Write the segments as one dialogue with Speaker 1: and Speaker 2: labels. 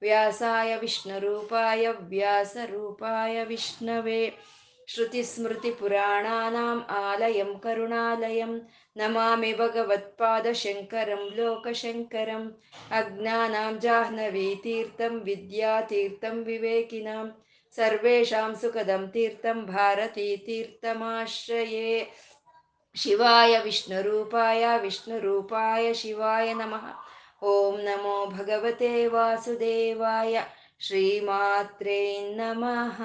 Speaker 1: ಪರಬ್ರಹ್ಮ ತಸ್ಮೈ ಶ್ರೀ ಗುರವೇ ನಮಃ ವ್ಯಾಸಾಯ ವಿಷ್ಣುರೂಪಾಯ ವ್ಯಾಸರೂಪಾಯ ವಿಷ್ಣವೇ श्रुतिस्मृतिपुराणानाम् आलयं करुणालयं नमामि भगवत्पादशङ्करं लोकशङ्करम् अज्ञानां जाह्नवीतीर्थं विद्यातीर्थं विवेकिनां सर्वेषां सुखदं तीर्थं भारतीतीर्थमाश्रये शिवाय विष्णुरूपाय विष्णुरूपाय शिवाय नमः ಓಂ ನಮೋ ಭಗವತೆ ವಾಸುದೇವಾಯ. ಶ್ರೀಮಾತ್ರೇ ನಮಃ.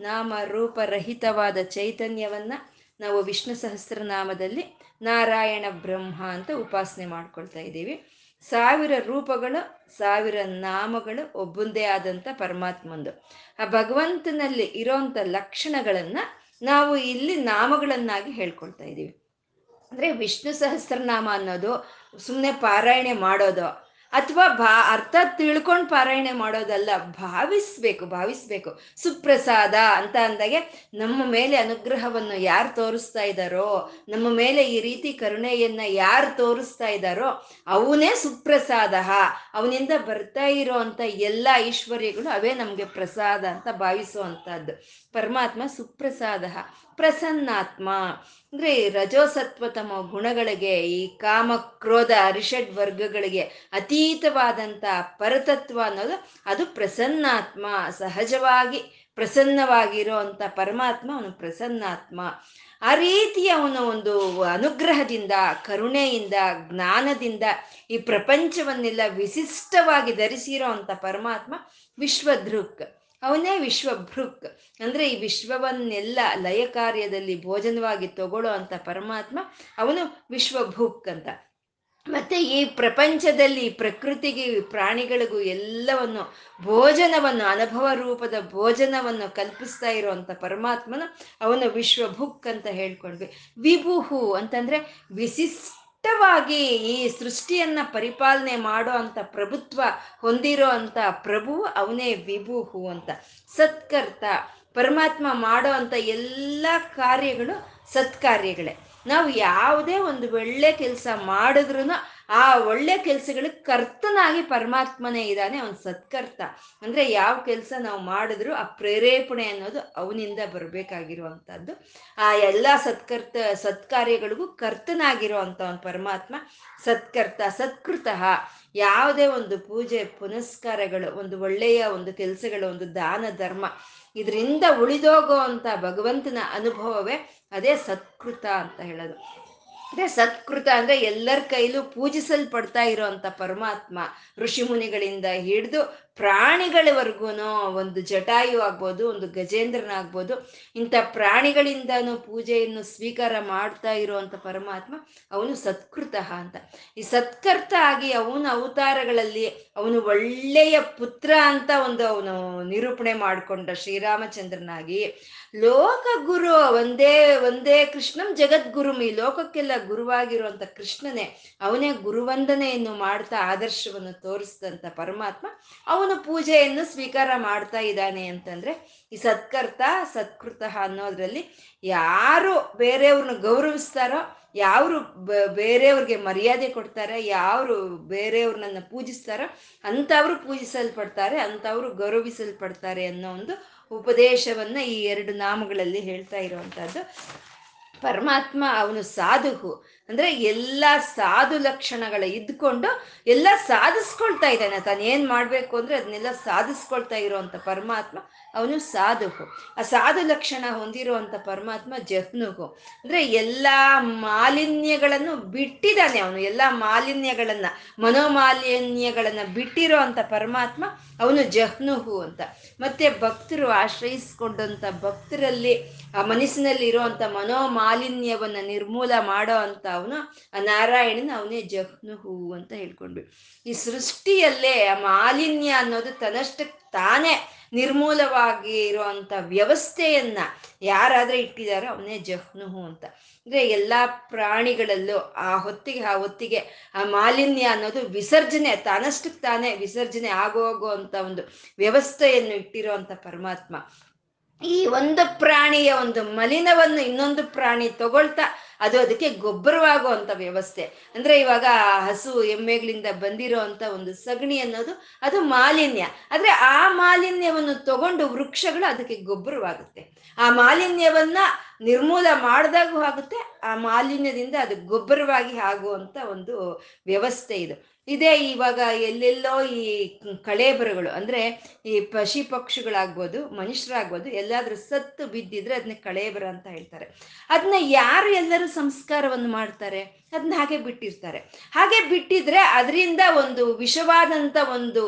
Speaker 1: ನಾಮ ರೂಪರಹಿತವಾದ ಚೈತನ್ಯವನ್ನ ನಾವು ವಿಷ್ಣು ಸಹಸ್ರನಾಮದಲ್ಲಿ ನಾರಾಯಣ ಬ್ರಹ್ಮ ಅಂತ ಉಪಾಸನೆ ಮಾಡ್ಕೊಳ್ತಾ ಇದ್ದೀವಿ. ಸಾವಿರ ರೂಪಗಳು, ಸಾವಿರ ನಾಮಗಳು ಒಬ್ಬಂದೇ ಆದಂಥ ಪರಮಾತ್ಮಂದು. ಆ ಭಗವಂತನಲ್ಲಿ ಇರೋಂಥ ಲಕ್ಷಣಗಳನ್ನು ನಾವು ಇಲ್ಲಿ ನಾಮಗಳನ್ನಾಗಿ ಹೇಳ್ಕೊಳ್ತಾ ಇದ್ದೀವಿ. ಅಂದರೆ ವಿಷ್ಣು ಸಹಸ್ರನಾಮ ಅನ್ನೋದು ಸುಮ್ಮನೆ ಪಾರಾಯಣೆ ಮಾಡೋದು ಅಥವಾ ಭಾ, ಅರ್ಥ ತಿಳ್ಕೊಂಡು ಪಾರಾಯಣೆ ಮಾಡೋದಲ್ಲ, ಭಾವಿಸ್ಬೇಕು ಭಾವಿಸ್ಬೇಕು. ಸುಪ್ರಸಾದ ಅಂತ ಅಂದಾಗೆ ನಮ್ಮ ಮೇಲೆ ಅನುಗ್ರಹವನ್ನು ಯಾರು ತೋರಿಸ್ತಾ ಇದ್ದಾರೋ ನಮ್ಮ ಮೇಲೆ ಈ ರೀತಿ ಕರುಣೆಯನ್ನ ಯಾರು ತೋರಿಸ್ತಾ ಇದ್ದಾರೋ ಅವನೇ ಸುಪ್ರಸಾದ ಅವನಿಂದ ಬರ್ತಾ ಇರೋ ಅಂತ ಎಲ್ಲ ಐಶ್ವರ್ಯಗಳು ಅವೇ ನಮಗೆ ಪ್ರಸಾದ ಅಂತ ಭಾವಿಸುವಂಥದ್ದು ಪರಮಾತ್ಮ ಸುಪ್ರಸಾದ ಪ್ರಸನ್ನಾತ್ಮ. ಅಂದ್ರೆ ರಜೋಸತ್ವತಮ ಗುಣಗಳಿಗೆ, ಈ ಕಾಮ ಕ್ರೋಧ ಅರಿಷಡ್ ವರ್ಗಗಳಿಗೆ ಅತೀತವಾದಂಥ ಪರತತ್ವ ಅನ್ನೋದು ಅದು ಪ್ರಸನ್ನಾತ್ಮ. ಸಹಜವಾಗಿ ಪ್ರಸನ್ನವಾಗಿರೋ ಅಂಥ ಪರಮಾತ್ಮ ಅವನು ಪ್ರಸನ್ನಾತ್ಮ. ಆ ರೀತಿಯ ಅವನ ಒಂದು ಅನುಗ್ರಹದಿಂದ, ಕರುಣೆಯಿಂದ, ಜ್ಞಾನದಿಂದ ಈ ಪ್ರಪಂಚವನ್ನೆಲ್ಲ ವಿಶಿಷ್ಟವಾಗಿ ಧರಿಸಿರೋ ಅಂಥ ಪರಮಾತ್ಮ ವಿಶ್ವದೃಕ್. ಅವನೇ ವಿಶ್ವಭೃಕ್ ಅಂದ್ರೆ ಈ ವಿಶ್ವವನ್ನೆಲ್ಲ ಲಯ ಕಾರ್ಯದಲ್ಲಿ ಭೋಜನವಾಗಿ ತಗೊಳ್ಳೋ ಅಂತ ಪರಮಾತ್ಮ, ಅವನು ವಿಶ್ವಭುಕ್ ಅಂತ. ಮತ್ತೆ ಈ ಪ್ರಪಂಚದಲ್ಲಿ ಪ್ರಕೃತಿಗೆ ಪ್ರಾಣಿಗಳಿಗೂ ಎಲ್ಲವನ್ನು, ಭೋಜನವನ್ನು, ಅನುಭವ ರೂಪದ ಭೋಜನವನ್ನು ಕಲ್ಪಿಸ್ತಾ ಇರುವಂತ ಪರಮಾತ್ಮನ ಅವನು ವಿಶ್ವಭುಕ್ ಅಂತ ಹೇಳ್ಕೊಂಡ್ವಿ ವಿಭುಹು ಅಂತಂದ್ರೆ ವಿಶಿಷ್ಟವಾಗಿ ಈ ಸೃಷ್ಟಿಯನ್ನ ಪರಿಪಾಲನೆ ಮಾಡೋ ಅಂತ ಪ್ರಭುತ್ವ ಹೊಂದಿರೋ ಅಂತ ಪ್ರಭು, ಅವನೇ ವಿಭುಹು ಅಂತ. ಸತ್ಕರ್ತ, ಪರಮಾತ್ಮ ಮಾಡೋ ಅಂತ ಎಲ್ಲ ಕಾರ್ಯಗಳು ಸತ್ಕಾರ್ಯಗಳೇ. ನಾವು ಯಾವುದೇ ಒಂದು ಒಳ್ಳೆ ಕೆಲಸ ಮಾಡಿದ್ರು ಆ ಒಳ್ಳೆ ಕೆಲಸಗಳಿಗೆ ಕರ್ತನಾಗಿ ಪರಮಾತ್ಮನೇ ಇದ್ದಾನೆ, ಅವನ್ ಸತ್ಕರ್ತ. ಅಂದ್ರೆ ಯಾವ ಕೆಲಸ ನಾವು ಮಾಡಿದ್ರು ಆ ಪ್ರೇರೇಪಣೆ ಅನ್ನೋದು ಅವನಿಂದ ಬರಬೇಕಾಗಿರುವಂಥದ್ದು. ಆ ಎಲ್ಲ ಸತ್ಕರ್ತ, ಸತ್ಕಾರ್ಯಗಳಿಗೂ ಕರ್ತನಾಗಿರೋ ಅಂತ ಒಂದು ಪರಮಾತ್ಮ ಸತ್ಕರ್ತ, ಸತ್ಕೃತ. ಯಾವುದೇ ಒಂದು ಪೂಜೆ, ಪುನಸ್ಕಾರಗಳು, ಒಂದು ಒಳ್ಳೆಯ ಒಂದು ಕೆಲಸಗಳು, ಒಂದು ದಾನ, ಧರ್ಮ, ಇದರಿಂದ ಉಳಿದೋಗೋ ಅಂತ ಭಗವಂತನ ಅನುಭವವೇ ಅದೇ ಸತ್ಕೃತ ಅಂತ ಹೇಳೋದು. ಅದೇ ಸತ್ಕೃತ ಅಂದ್ರೆ ಎಲ್ಲರ ಕೈಲೂ ಪೂಜಿಸಲ್ಪಡ್ತಾ ಇರೋಂಥ ಪರಮಾತ್ಮ ಋಷಿ ಮುನಿಗಳಿಂದ ಹಿಡಿದು ಪ್ರಾಣಿಗಳವರೆಗೂ ಒಂದು ಜಟಾಯು ಆಗ್ಬೋದು, ಒಂದು ಗಜೇಂದ್ರನಾಗ್ಬೋದು ಇಂಥ ಪ್ರಾಣಿಗಳಿಂದನೂ ಪೂಜೆಯನ್ನು ಸ್ವೀಕಾರ ಮಾಡ್ತಾ ಇರುವಂಥ ಪರಮಾತ್ಮ ಅವನು ಸತ್ಕೃತ ಅಂತ. ಈ ಸತ್ಕರ್ತ ಆಗಿ ಅವನ ಅವತಾರಗಳಲ್ಲಿ ಅವನು ಒಳ್ಳೆಯ ಪುತ್ರ ಅಂತ ಒಂದು ಅವನು ನಿರೂಪಣೆ ಮಾಡಿಕೊಂಡ ಶ್ರೀರಾಮಚಂದ್ರನಾಗಿ ಲೋಕ ಗುರು ಒಂದೇ ಒಂದೇ ಕೃಷ್ಣಂ ಜಗದ್ಗುರುಮ್ ಈ ಲೋಕಕ್ಕೆಲ್ಲ ಗುರುವಾಗಿರುವಂತ ಕೃಷ್ಣನೇ ಅವನೇ ಗುರುವಂದನೆಯನ್ನು ಮಾಡ್ತಾ ಆದರ್ಶವನ್ನು ತೋರಿಸಿದಂತ ಪರಮಾತ್ಮ ಅವನು ಪೂಜೆಯನ್ನು ಸ್ವೀಕಾರ ಮಾಡ್ತಾ ಇದ್ದಾನೆ ಅಂತಂದ್ರೆ, ಈ ಸತ್ಕರ್ತ, ಸತ್ಕೃತ ಅನ್ನೋದ್ರಲ್ಲಿ ಯಾರು ಬೇರೆಯವ್ರನ್ನ ಗೌರವಿಸ್ತಾರೋ ಯಾರು ಬೇರೆಯವ್ರಿಗೆ ಮರ್ಯಾದೆ ಕೊಡ್ತಾರೆ ಯಾರು ಬೇರೆಯವ್ರನ್ನ ಪೂಜಿಸ್ತಾರೋ ಅಂಥವ್ರು ಪೂಜಿಸಲ್ಪಡ್ತಾರೆ ಅಂಥವ್ರು ಗೌರವಿಸಲ್ಪಡ್ತಾರೆ ಅನ್ನೋ ಒಂದು ಉಪದೇಶವನ್ನ ಈ ಎರಡು ನಾಮಗಳಲ್ಲಿ ಹೇಳ್ತಾ ಇರುವಂತಹದ್ದು. ಪರಮಾತ್ಮ ಅವನು ಸಾಧುಹು. ಅಂದ್ರೆ ಎಲ್ಲ ಸಾಧು ಲಕ್ಷಣಗಳ ಇದ್ಕೊಂಡು ಎಲ್ಲ ಸಾಧಿಸ್ಕೊಳ್ತಾ ಇದ್ದಾನೆ. ತಾನು ಏನ್ ಮಾಡ್ಬೇಕು ಅಂದ್ರೆ ಅದನ್ನೆಲ್ಲ ಸಾಧಿಸ್ಕೊಳ್ತಾ ಇರುವಂತ ಪರಮಾತ್ಮ ಅವನು ಸಾಧುಹು. ಆ ಸಾಧು ಲಕ್ಷಣ ಹೊಂದಿರುವಂತ ಪರಮಾತ್ಮ ಜಹ್ನುಹು. ಅಂದ್ರೆ ಎಲ್ಲಾ ಮಾಲಿನ್ಯಗಳನ್ನು ಬಿಟ್ಟಿದ್ದಾನೆ ಅವನು. ಎಲ್ಲಾ ಮಾಲಿನ್ಯಗಳನ್ನ, ಮನೋಮಾಲಿನ್ಯಗಳನ್ನ ಬಿಟ್ಟಿರೋ ಅಂತ ಪರಮಾತ್ಮ ಅವನು ಜಹ್ನುಹು ಅಂತ. ಮತ್ತೆ ಭಕ್ತರು ಆಶ್ರಯಿಸ್ಕೊಂಡಂಥ ಭಕ್ತರಲ್ಲಿ, ಆ ಮನಸ್ಸಿನಲ್ಲಿ ಇರುವಂತ ಮನೋಮಾಲಿನ್ಯವನ್ನು ನಿರ್ಮೂಲ ಮಾಡೋ ಅಂತ ಅವನು, ಆ ನಾರಾಯಣನ ಅವನೇ ಜಹ್ನುಹು ಅಂತ ಹೇಳ್ಕೊಂಡ್ವಿ. ಈ ಸೃಷ್ಟಿಯಲ್ಲೇ ಆ ಮಾಲಿನ್ಯ ಅನ್ನೋದು ತನ್ನಷ್ಟಕ್ಕೆ ತಾನೇ ನಿರ್ಮೂಲವಾಗಿ ಇರುವಂತ ವ್ಯವಸ್ಥೆಯನ್ನ ಯಾರಾದ್ರೆ ಇಟ್ಟಿದಾರೋ ಅವನೇ ಜಹ್ನುಹು ಅಂತ. ಅಂದ್ರೆ ಎಲ್ಲಾ ಪ್ರಾಣಿಗಳಲ್ಲೂ ಆ ಹೊತ್ತಿಗೆ ಆ ಹೊತ್ತಿಗೆ, ಆ ಮಾಲಿನ್ಯ ಅನ್ನೋದು ವಿಸರ್ಜನೆ ತಾನಷ್ಟಕ್ಕೆ ತಾನೇ ವಿಸರ್ಜನೆ ಆಗೋಗೋ ಅಂತ ಒಂದು ವ್ಯವಸ್ಥೆಯನ್ನು ಇಟ್ಟಿರುವಂತ ಪರಮಾತ್ಮ. ಈ ಒಂದು ಪ್ರಾಣಿಯ ಒಂದು ಮಲಿನವನ್ನು ಇನ್ನೊಂದು ಪ್ರಾಣಿ ತಗೊಳ್ತಾ ಅದು ಅದಕ್ಕೆ ಗೊಬ್ಬರವಾಗುವಂಥ ವ್ಯವಸ್ಥೆ. ಅಂದ್ರೆ ಇವಾಗ ಹಸು ಎಮ್ಮೆಗಳಿಂದ ಬಂದಿರೋ ಒಂದು ಸಗಣಿ ಅನ್ನೋದು ಅದು ಮಾಲಿನ್ಯ. ಆದರೆ ಆ ಮಾಲಿನ್ಯವನ್ನು ತಗೊಂಡು ವೃಕ್ಷಗಳು ಅದಕ್ಕೆ ಗೊಬ್ಬರವಾಗುತ್ತೆ. ಆ ಮಾಲಿನ್ಯವನ್ನ ನಿರ್ಮೂಲ ಮಾಡಿದಾಗೂ ಆಗುತ್ತೆ, ಆ ಮಾಲಿನ್ಯದಿಂದ ಅದು ಗೊಬ್ಬರವಾಗಿ ಆಗುವಂತ ಒಂದು ವ್ಯವಸ್ಥೆ ಇದು. ಇದೇ ಇವಾಗ ಎಲ್ಲೆಲ್ಲೋ ಈ ಕಳೇಬರಗಳು, ಅಂದ್ರೆ ಈ ಪಶಿ ಪಕ್ಷಿಗಳಾಗ್ಬೋದು, ಮನುಷ್ಯರಾಗ್ಬೋದು, ಎಲ್ಲಾದ್ರೂ ಸತ್ತು ಬಿದ್ದಿದ್ರೆ ಅದನ್ನ ಕಳೇಬರ ಅಂತ ಹೇಳ್ತಾರೆ. ಅದನ್ನ ಯಾರು ಎಲ್ಲರೂ ಸಂಸ್ಕಾರವನ್ನು ಮಾಡ್ತಾರೆ? ಅದನ್ನ ಹಾಗೆ ಬಿಟ್ಟಿರ್ತಾರೆ. ಹಾಗೆ ಬಿಟ್ಟಿದ್ರೆ ಅದರಿಂದ ಒಂದು ವಿಷವಾದಂಥ ಒಂದು,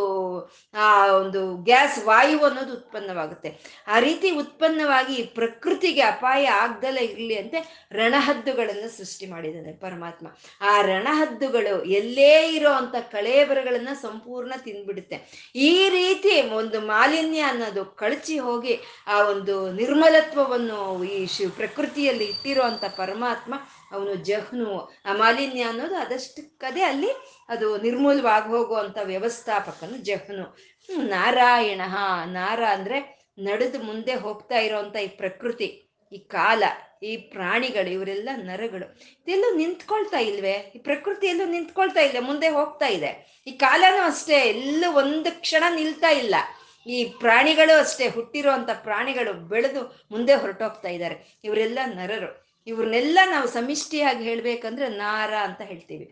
Speaker 1: ಆ, ಒಂದು ಗ್ಯಾಸ್ ವಾಯು ಅನ್ನೋದು ಉತ್ಪನ್ನವಾಗುತ್ತೆ. ಆ ರೀತಿ ಉತ್ಪನ್ನವಾಗಿ ಪ್ರಕೃತಿಗೆ ಅಪಾಯ ಆಗ್ದಲೇ ಇರಲಿ ಅಂತೆ ರಣಹದ್ದುಗಳನ್ನು ಸೃಷ್ಟಿ ಮಾಡಿದ್ದಾನೆ ಪರಮಾತ್ಮ. ಆ ರಣಹದ್ದುಗಳು ಎಲ್ಲೇ ಇರೋ ಅಂತ ಕಳೇಬರಗಳನ್ನ ಸಂಪೂರ್ಣ ತಿಂದ್ಬಿಡುತ್ತೆ. ಈ ರೀತಿ ಒಂದು ಮಾಲಿನ್ಯ ಅನ್ನೋದು ಕಳಚಿ ಹೋಗಿ ಆ ಒಂದು ನಿರ್ಮಲತ್ವವನ್ನು ಈ ಶಿ, ಪ್ರಕೃತಿಯಲ್ಲಿ ಇಟ್ಟಿರುವಂತ ಪರಮಾತ್ಮ ಅವನು ಜಹ್ನು. ಆ ಮಾಲಿನ್ಯ ಅನ್ನೋದು ಅದಷ್ಟಕ್ಕದೇ ಅಲ್ಲಿ ಅದು ನಿರ್ಮೂಲವಾಗಿ ಹೋಗುವಂತ ವ್ಯವಸ್ಥಾಪಕನು ಜಹ್ನು. ನಾರಾಯಣ. ನಾರ ಅಂದ್ರೆ ನಡೆದು ಮುಂದೆ ಹೋಗ್ತಾ ಇರೋವಂಥ ಈ ಪ್ರಕೃತಿ, ಈ ಕಾಲ, ಈ ಪ್ರಾಣಿಗಳು, ಇವರೆಲ್ಲ ನರಗಳು. ಇದೆಲ್ಲೂ ನಿಂತ್ಕೊಳ್ತಾ ಇಲ್ವೇ? ಈ ಪ್ರಕೃತಿ ಎಲ್ಲೂ ನಿಂತ್ಕೊಳ್ತಾ ಇಲ್ಲ ಮುಂದೆ ಹೋಗ್ತಾ ಇದೆ. ಈ ಕಾಲನೂ ಅಷ್ಟೇ, ಎಲ್ಲೂ ಒಂದು ಕ್ಷಣ ನಿಲ್ತಾ ಇಲ್ಲ. ಈ ಪ್ರಾಣಿಗಳು ಅಷ್ಟೇ, ಹುಟ್ಟಿರುವಂತ ಪ್ರಾಣಿಗಳು ಬೆಳೆದು ಮುಂದೆ ಹೊರಟೋಗ್ತಾ ಇದ್ದಾರೆ. ಇವರೆಲ್ಲ ನರರು. ಇವ್ರನ್ನೆಲ್ಲ ನಾವು ಸಮಿಷ್ಟಿಯಾಗಿ ಹೇಳ್ಬೇಕಂದ್ರೆ ನಾರ ಅಂತ ಹೇಳ್ತೀವಿ.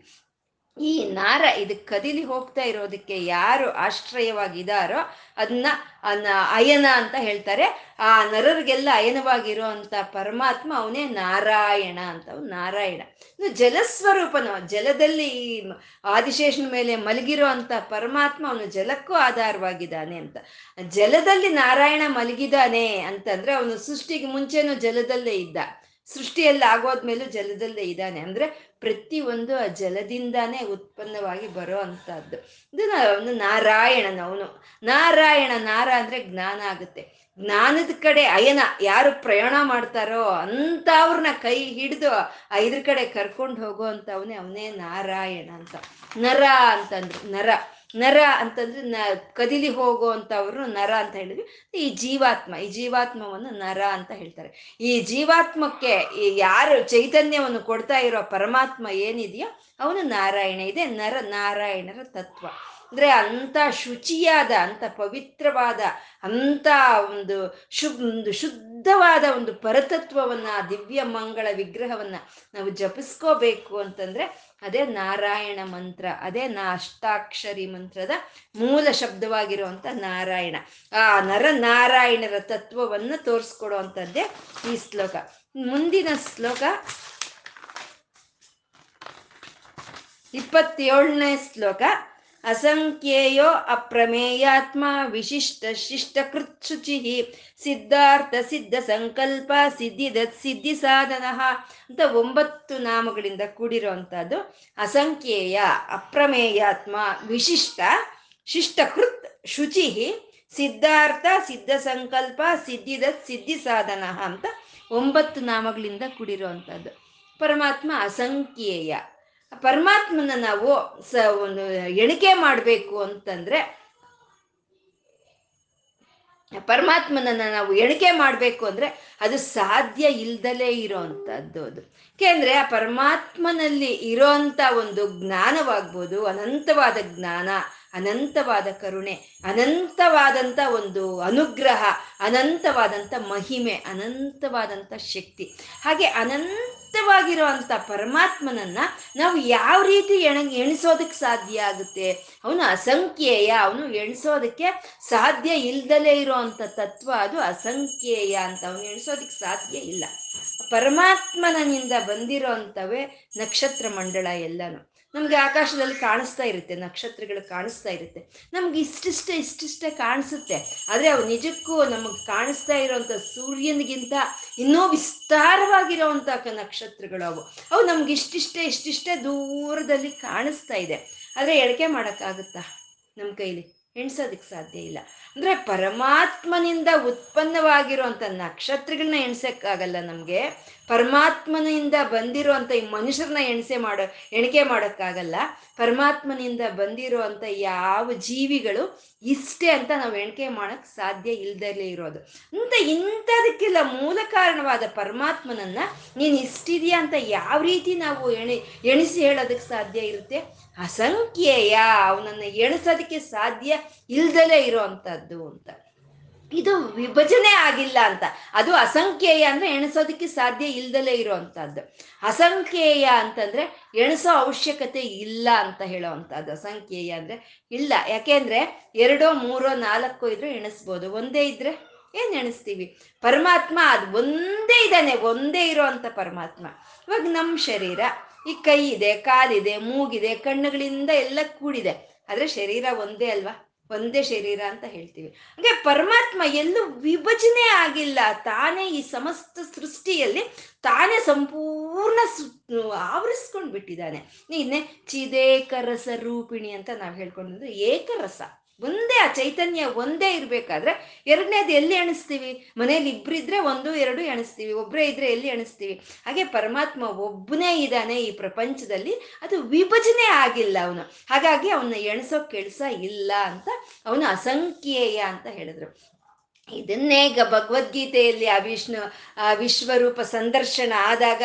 Speaker 1: ಈ ನಾರ ಇದಕ್ಕೆ ಕದಿಲಿ ಹೋಗ್ತಾ ಇರೋದಕ್ಕೆ ಯಾರು ಆಶ್ರಯವಾಗಿದಾರೋ ಅದನ್ನ ಅಯನ ಅಂತ ಹೇಳ್ತಾರೆ. ಆ ನರರಿಗೆಲ್ಲ ಅಯನವಾಗಿರೋ ಅಂತ ಪರಮಾತ್ಮ ಅವನೇ ನಾರಾಯಣ ಅಂತ ನಾರಾಯಣ. ಇನ್ನು ಜಲಸ್ವರೂಪನು, ಜಲದಲ್ಲಿ ಈ ಆದಿಶೇಷನ ಮೇಲೆ ಮಲಗಿರೋ ಅಂತ ಪರಮಾತ್ಮ ಅವನು ಜಲಕ್ಕೂ ಆಧಾರವಾಗಿದ್ದಾನೆ ಅಂತ. ಜಲದಲ್ಲಿ ನಾರಾಯಣ ಮಲಗಿದಾನೆ ಅಂತಂದ್ರೆ ಅವನು ಸೃಷ್ಟಿಗೆ ಮುಂಚೆನೂ ಜಲದಲ್ಲೇ ಇದ್ದ. ಸೃಷ್ಟಿಯಲ್ಲಿ ಆಗೋದ್ಮೇಲೂ ಜಲದಲ್ಲೇ ಇದ್ದಾನೆ. ಅಂದ್ರೆ ಪ್ರತಿ ಒಂದು ಆ ಜಲದಿಂದಾನೇ ಉತ್ಪನ್ನವಾಗಿ ಬರೋ ಅಂಥದ್ದು ಇದು ಅವನು ನಾರಾಯಣನ, ಅವನು. ನಾರಾಯಣ, ನಾರ ಅಂದ್ರೆ ಜ್ಞಾನ ಆಗುತ್ತೆ. ಜ್ಞಾನದ ಕಡೆ ಅಯನ ಯಾರು ಪ್ರಯಾಣ ಮಾಡ್ತಾರೋ ಅಂಥವ್ರನ್ನ ಕೈ ಹಿಡಿದು ಐದ್ರ ಕಡೆ ಕರ್ಕೊಂಡು ಹೋಗೋ ಅಂಥವನೇ ಅವನೇ ನಾರಾಯಣ ಅಂತ. ನರ ಅಂತಂದ್ರು. ನರ. ನರ ಅಂತಂದ್ರೆ ನ, ಕದಿಲಿ ಹೋಗುವಂಥವ್ರು ನರ ಅಂತ ಹೇಳಿದ್ವಿ. ಈ ಜೀವಾತ್ಮ, ಈ ಜೀವಾತ್ಮವನ್ನು ನರ ಅಂತ ಹೇಳ್ತಾರೆ. ಈ ಜೀವಾತ್ಮಕ್ಕೆ ಈ ಯಾರು ಚೈತನ್ಯವನ್ನು ಕೊಡ್ತಾ ಇರೋ ಪರಮಾತ್ಮ ಏನಿದೆಯೋ ಅವನು ನಾರಾಯಣ. ಇದೆ ನರ ನಾರಾಯಣರ ತತ್ವ. ಅಂದ್ರೆ ಅಂತ ಶುಚಿಯಾದ ಅಂತ ಪವಿತ್ರವಾದ ಅಂತ ಒಂದು ಶು ಒಂದು ಶುದ್ಧವಾದ ಒಂದು ಪರತತ್ವವನ್ನ, ದಿವ್ಯ ಮಂಗಳ ವಿಗ್ರಹವನ್ನ ನಾವು ಜಪಿಸ್ಕೋಬೇಕು ಅಂತಂದ್ರೆ ಅದೇ ನಾರಾಯಣ ಮಂತ್ರ, ಅದೇ ನಾ ಅಷ್ಟಾಕ್ಷರಿ ಮಂತ್ರದ ಮೂಲ ಶಬ್ದವಾಗಿರುವಂತ ನಾರಾಯಣ. ಆ ನರ ನಾರಾಯಣರ ತತ್ವವನ್ನು ತೋರಿಸ್ಕೊಡುವಂಥದ್ದೇ ಈ ಶ್ಲೋಕ. ಮುಂದಿನ ಶ್ಲೋಕ ಇಪ್ಪತ್ತೇಳನೇ ಶ್ಲೋಕ. ಅಸಂಖ್ಯೇಯೋ ಅಪ್ರಮೇಯಾತ್ಮ ವಿಶಿಷ್ಟ ಶಿಷ್ಟಕೃತ್ ಶುಚಿ ಸಿದ್ಧಾರ್ಥ ಸಿದ್ಧ ಸಂಕಲ್ಪ ಸಿದ್ಧಿದ ಸಿದ್ಧಿ ಸಾಧನ ಅಂತ ಒಂಬತ್ತು ನಾಮಗಳಿಂದ ಕೂಡಿರುವಂತಹದ್ದು ಅಸಂಖ್ಯೇಯ, ಅಪ್ರಮೇಯಾತ್ಮ, ವಿಶಿಷ್ಟ ಶಿಷ್ಟಕೃತ್ ಶುಚಿ ಸಿದ್ಧಾರ್ಥ ಸಿದ್ಧ ಸಂಕಲ್ಪ ಸಿದ್ಧಿದ ಸಿದ್ಧಿ ಸಾಧನ ಅಂತ ಒಂಬತ್ತು ನಾಮಗಳಿಂದ ಕೂಡಿರುವಂಥದ್ದು. ಪರಮಾತ್ಮ ಅಸಂಖ್ಯೇಯ. ಪರಮಾತ್ಮನ ನಾವು ಸ ಒಂದು ಎಣಿಕೆ ಮಾಡಬೇಕು ಅಂತಂದ್ರೆ, ಪರಮಾತ್ಮನನ್ನ ನಾವು ಎಣಿಕೆ ಮಾಡಬೇಕು ಅಂದ್ರೆ ಅದು ಸಾಧ್ಯ ಇಲ್ದಲೇ ಇರೋವಂಥದ್ದು ಅದು. ಯಾಕೆಂದ್ರೆ ಆ ಪರಮಾತ್ಮನಲ್ಲಿ ಇರೋಂಥ ಒಂದು ಜ್ಞಾನವಾಗ್ಬೋದು, ಅನಂತವಾದ ಜ್ಞಾನ, ಅನಂತವಾದ ಕರುಣೆ, ಅನಂತವಾದಂಥ ಒಂದು ಅನುಗ್ರಹ, ಅನಂತವಾದಂಥ ಮಹಿಮೆ, ಅನಂತವಾದಂಥ ಶಕ್ತಿ. ಹಾಗೆ ಅನಂತವಾಗಿರೋ ಅಂಥ ಪರಮಾತ್ಮನನ್ನ ನಾವು ಯಾವ ರೀತಿ ಎಣ ಎಣಿಸೋದಕ್ಕೆ ಸಾಧ್ಯ ಆಗುತ್ತೆ? ಅವನು ಅಸಂಖ್ಯೇಯ, ಅವನು ಎಣಿಸೋದಕ್ಕೆ ಸಾಧ್ಯ ಇಲ್ದಲೇ ಇರುವಂತ ತತ್ವ ಅದು ಅಸಂಖ್ಯೇಯ ಅಂತ ಅವನು ಎಣಿಸೋದಕ್ಕೆ ಸಾಧ್ಯ ಇಲ್ಲ. ಪರಮಾತ್ಮನಿಂದ ಬಂದಿರೋ ಅಂಥವೇ ನಕ್ಷತ್ರ ಮಂಡಳ ಎಲ್ಲಾನು. ನಮಗೆ ಆಕಾಶದಲ್ಲಿ ಕಾಣಿಸ್ತಾ ಇರುತ್ತೆ, ನಕ್ಷತ್ರಗಳು ಕಾಣಿಸ್ತಾ ಇರುತ್ತೆ. ನಮ್ಗೆ ಇಷ್ಟಿಷ್ಟೇ ಇಷ್ಟಿಷ್ಟೇ ಕಾಣಿಸುತ್ತೆ. ಆದರೆ ಅವು ನಿಜಕ್ಕೂ ನಮಗೆ ಕಾಣಿಸ್ತಾ ಇರೋವಂಥ ಸೂರ್ಯನಿಗಿಂತ ಇನ್ನೂ ವಿಸ್ತಾರವಾಗಿರೋವಂಥ ನಕ್ಷತ್ರಗಳು ಅವು. ಅವು ನಮ್ಗೆ ಇಷ್ಟಿಷ್ಟೇ ಇಷ್ಟಿಷ್ಟೇ ದೂರದಲ್ಲಿ ಕಾಣಿಸ್ತಾ ಇದೆ. ಆದರೆ ಎಳಕೆ ಮಾಡೋಕ್ಕಾಗುತ್ತಾ? ನಮ್ಮ ಕೈಲಿ. ಎಣಿಸೋದಕ್ಕೆ ಸಾಧ್ಯ ಇಲ್ಲ. ಅಂದರೆ ಪರಮಾತ್ಮನಿಂದ ಉತ್ಪನ್ನವಾಗಿರುವಂಥ ನಕ್ಷತ್ರಗಳನ್ನ ಎಣ್ಸೋಕ್ಕಾಗಲ್ಲ ನಮಗೆ. ಪರಮಾತ್ಮನಿಂದ ಬಂದಿರುವಂಥ ಈ ಮನುಷ್ಯರನ್ನ ಎಣಿಸೆ ಮಾಡೋ, ಎಣಿಕೆ ಮಾಡೋಕ್ಕಾಗಲ್ಲ. ಪರಮಾತ್ಮನಿಂದ ಬಂದಿರುವಂಥ ಯಾವ ಜೀವಿಗಳು ಇಷ್ಟೇ ಅಂತ ನಾವು ಎಣಿಕೆ ಮಾಡೋಕ್ಕೆ ಸಾಧ್ಯ ಇಲ್ದಲೇ ಇರೋದು. ಅಂತ ಇಂಥದಕ್ಕೆಲ್ಲ ಮೂಲ ಕಾರಣವಾದ ಪರಮಾತ್ಮನನ್ನ ನೀನು ಇಷ್ಟಿದೆಯಾ ಅಂತ ಯಾವ ರೀತಿ ನಾವು ಎಣಿ, ಎಣಿಸಿ ಹೇಳೋದಕ್ಕೆ ಸಾಧ್ಯ ಇರುತ್ತೆ? ಅಸಂಖ್ಯೇಯ. ಅವನನ್ನು ಎಣಿಸೋದಕ್ಕೆ ಸಾಧ್ಯ ಇಲ್ದಲೇ ಇರೋವಂಥದ್ದು ಅಂತ. ಇದು ವಿಭಜನೆ ಆಗಿಲ್ಲ ಅಂತ. ಅದು ಅಸಂಖ್ಯೇಯ ಅಂದ್ರೆ ಎಣಿಸೋದಕ್ಕೆ ಸಾಧ್ಯ ಇಲ್ದಲೇ ಇರುವಂತಹದ್ದು. ಅಸಂಖ್ಯೇಯ ಅಂತಂದ್ರೆ ಎಣಿಸೋ ಅವಶ್ಯಕತೆ ಇಲ್ಲ ಅಂತ ಹೇಳೋವಂಥದ್ದು ಅಸಂಖ್ಯೇಯ ಅಂದ್ರೆ ಇಲ್ಲ. ಯಾಕೆಂದ್ರೆ ಎರಡೋ, ಮೂರೋ, ನಾಲ್ಕೋ ಇದ್ರೆ ಎಣಿಸ್ಬೋದು. ಒಂದೇ ಇದ್ರೆ ಏನ್ ಎಣಿಸ್ತೀವಿ? ಪರಮಾತ್ಮ ಅದು ಒಂದೇ ಇದ್ದಾನೆ. ಒಂದೇ ಇರೋ ಅಂತ ಪರಮಾತ್ಮ. ಇವಾಗ ನಮ್ಮ ಶರೀರ ಈ ಕೈ ಇದೆ, ಕಾಲಿದೆ, ಮೂಗಿದೆ, ಕಣ್ಣುಗಳಿಂದ ಎಲ್ಲ ಕೂಡಿದೆ. ಆದ್ರೆ ಶರೀರ ಒಂದೇ ಅಲ್ವಾ? ಒಂದೇ ಶರೀರ ಅಂತ ಹೇಳ್ತೀವಿ. ಹಾಗೆ ಪರಮಾತ್ಮ ಎಲ್ಲೂ ವಿಭಜನೆ ಆಗಿಲ್ಲ. ತಾನೇ ಈ ಸಮಸ್ತ ಸೃಷ್ಟಿಯಲ್ಲಿ ತಾನೇ ಸಂಪೂರ್ಣ ಆವರಿಸ್ಕೊಂಡು ಬಿಟ್ಟಿದ್ದಾನೆ ನೀನೆ ಚಿದೇಕರಸ ರೂಪಿಣಿ ಅಂತ ನಾವು ಹೇಳ್ಕೊಂಡ್ರೆ ಏಕರಸ. ಒಂದೇ ಆ ಚೈತನ್ಯ ಒಂದೇ ಇರಬೇಕಾದ್ರೆ ಎರಡನೇದು ಎಲ್ಲಿ ಎಣಿಸ್ತೀವಿ? ಮನೇಲಿ ಇಬ್ಬರಿದ್ರೆ ಒಂದು, ಎರಡು ಎಣಿಸ್ತೀವಿ. ಒಬ್ಬರೇ ಇದ್ರೆ ಎಲ್ಲಿ ಎಣಿಸ್ತೀವಿ? ಹಾಗೆ ಪರಮಾತ್ಮ ಒಬ್ಬನೇ ಇದ್ದಾನೆ ಈ ಪ್ರಪಂಚದಲ್ಲಿ. ಅದು ವಿಭಜನೆ ಆಗಿಲ್ಲ ಅವನು. ಹಾಗಾಗಿ ಅವನ್ನ ಎಣಿಸೋ ಕೆಲಸ ಇಲ್ಲ ಅಂತ ಅವನು ಅಸಂಖ್ಯೇಯ ಅಂತ ಹೇಳಿದ್ರು. ಇದನ್ನೇ ಈಗ ಭಗವದ್ಗೀತೆಯಲ್ಲಿ ಆ ವಿಷ್ಣು, ಆ ವಿಶ್ವರೂಪ ಸಂದರ್ಶನ ಆದಾಗ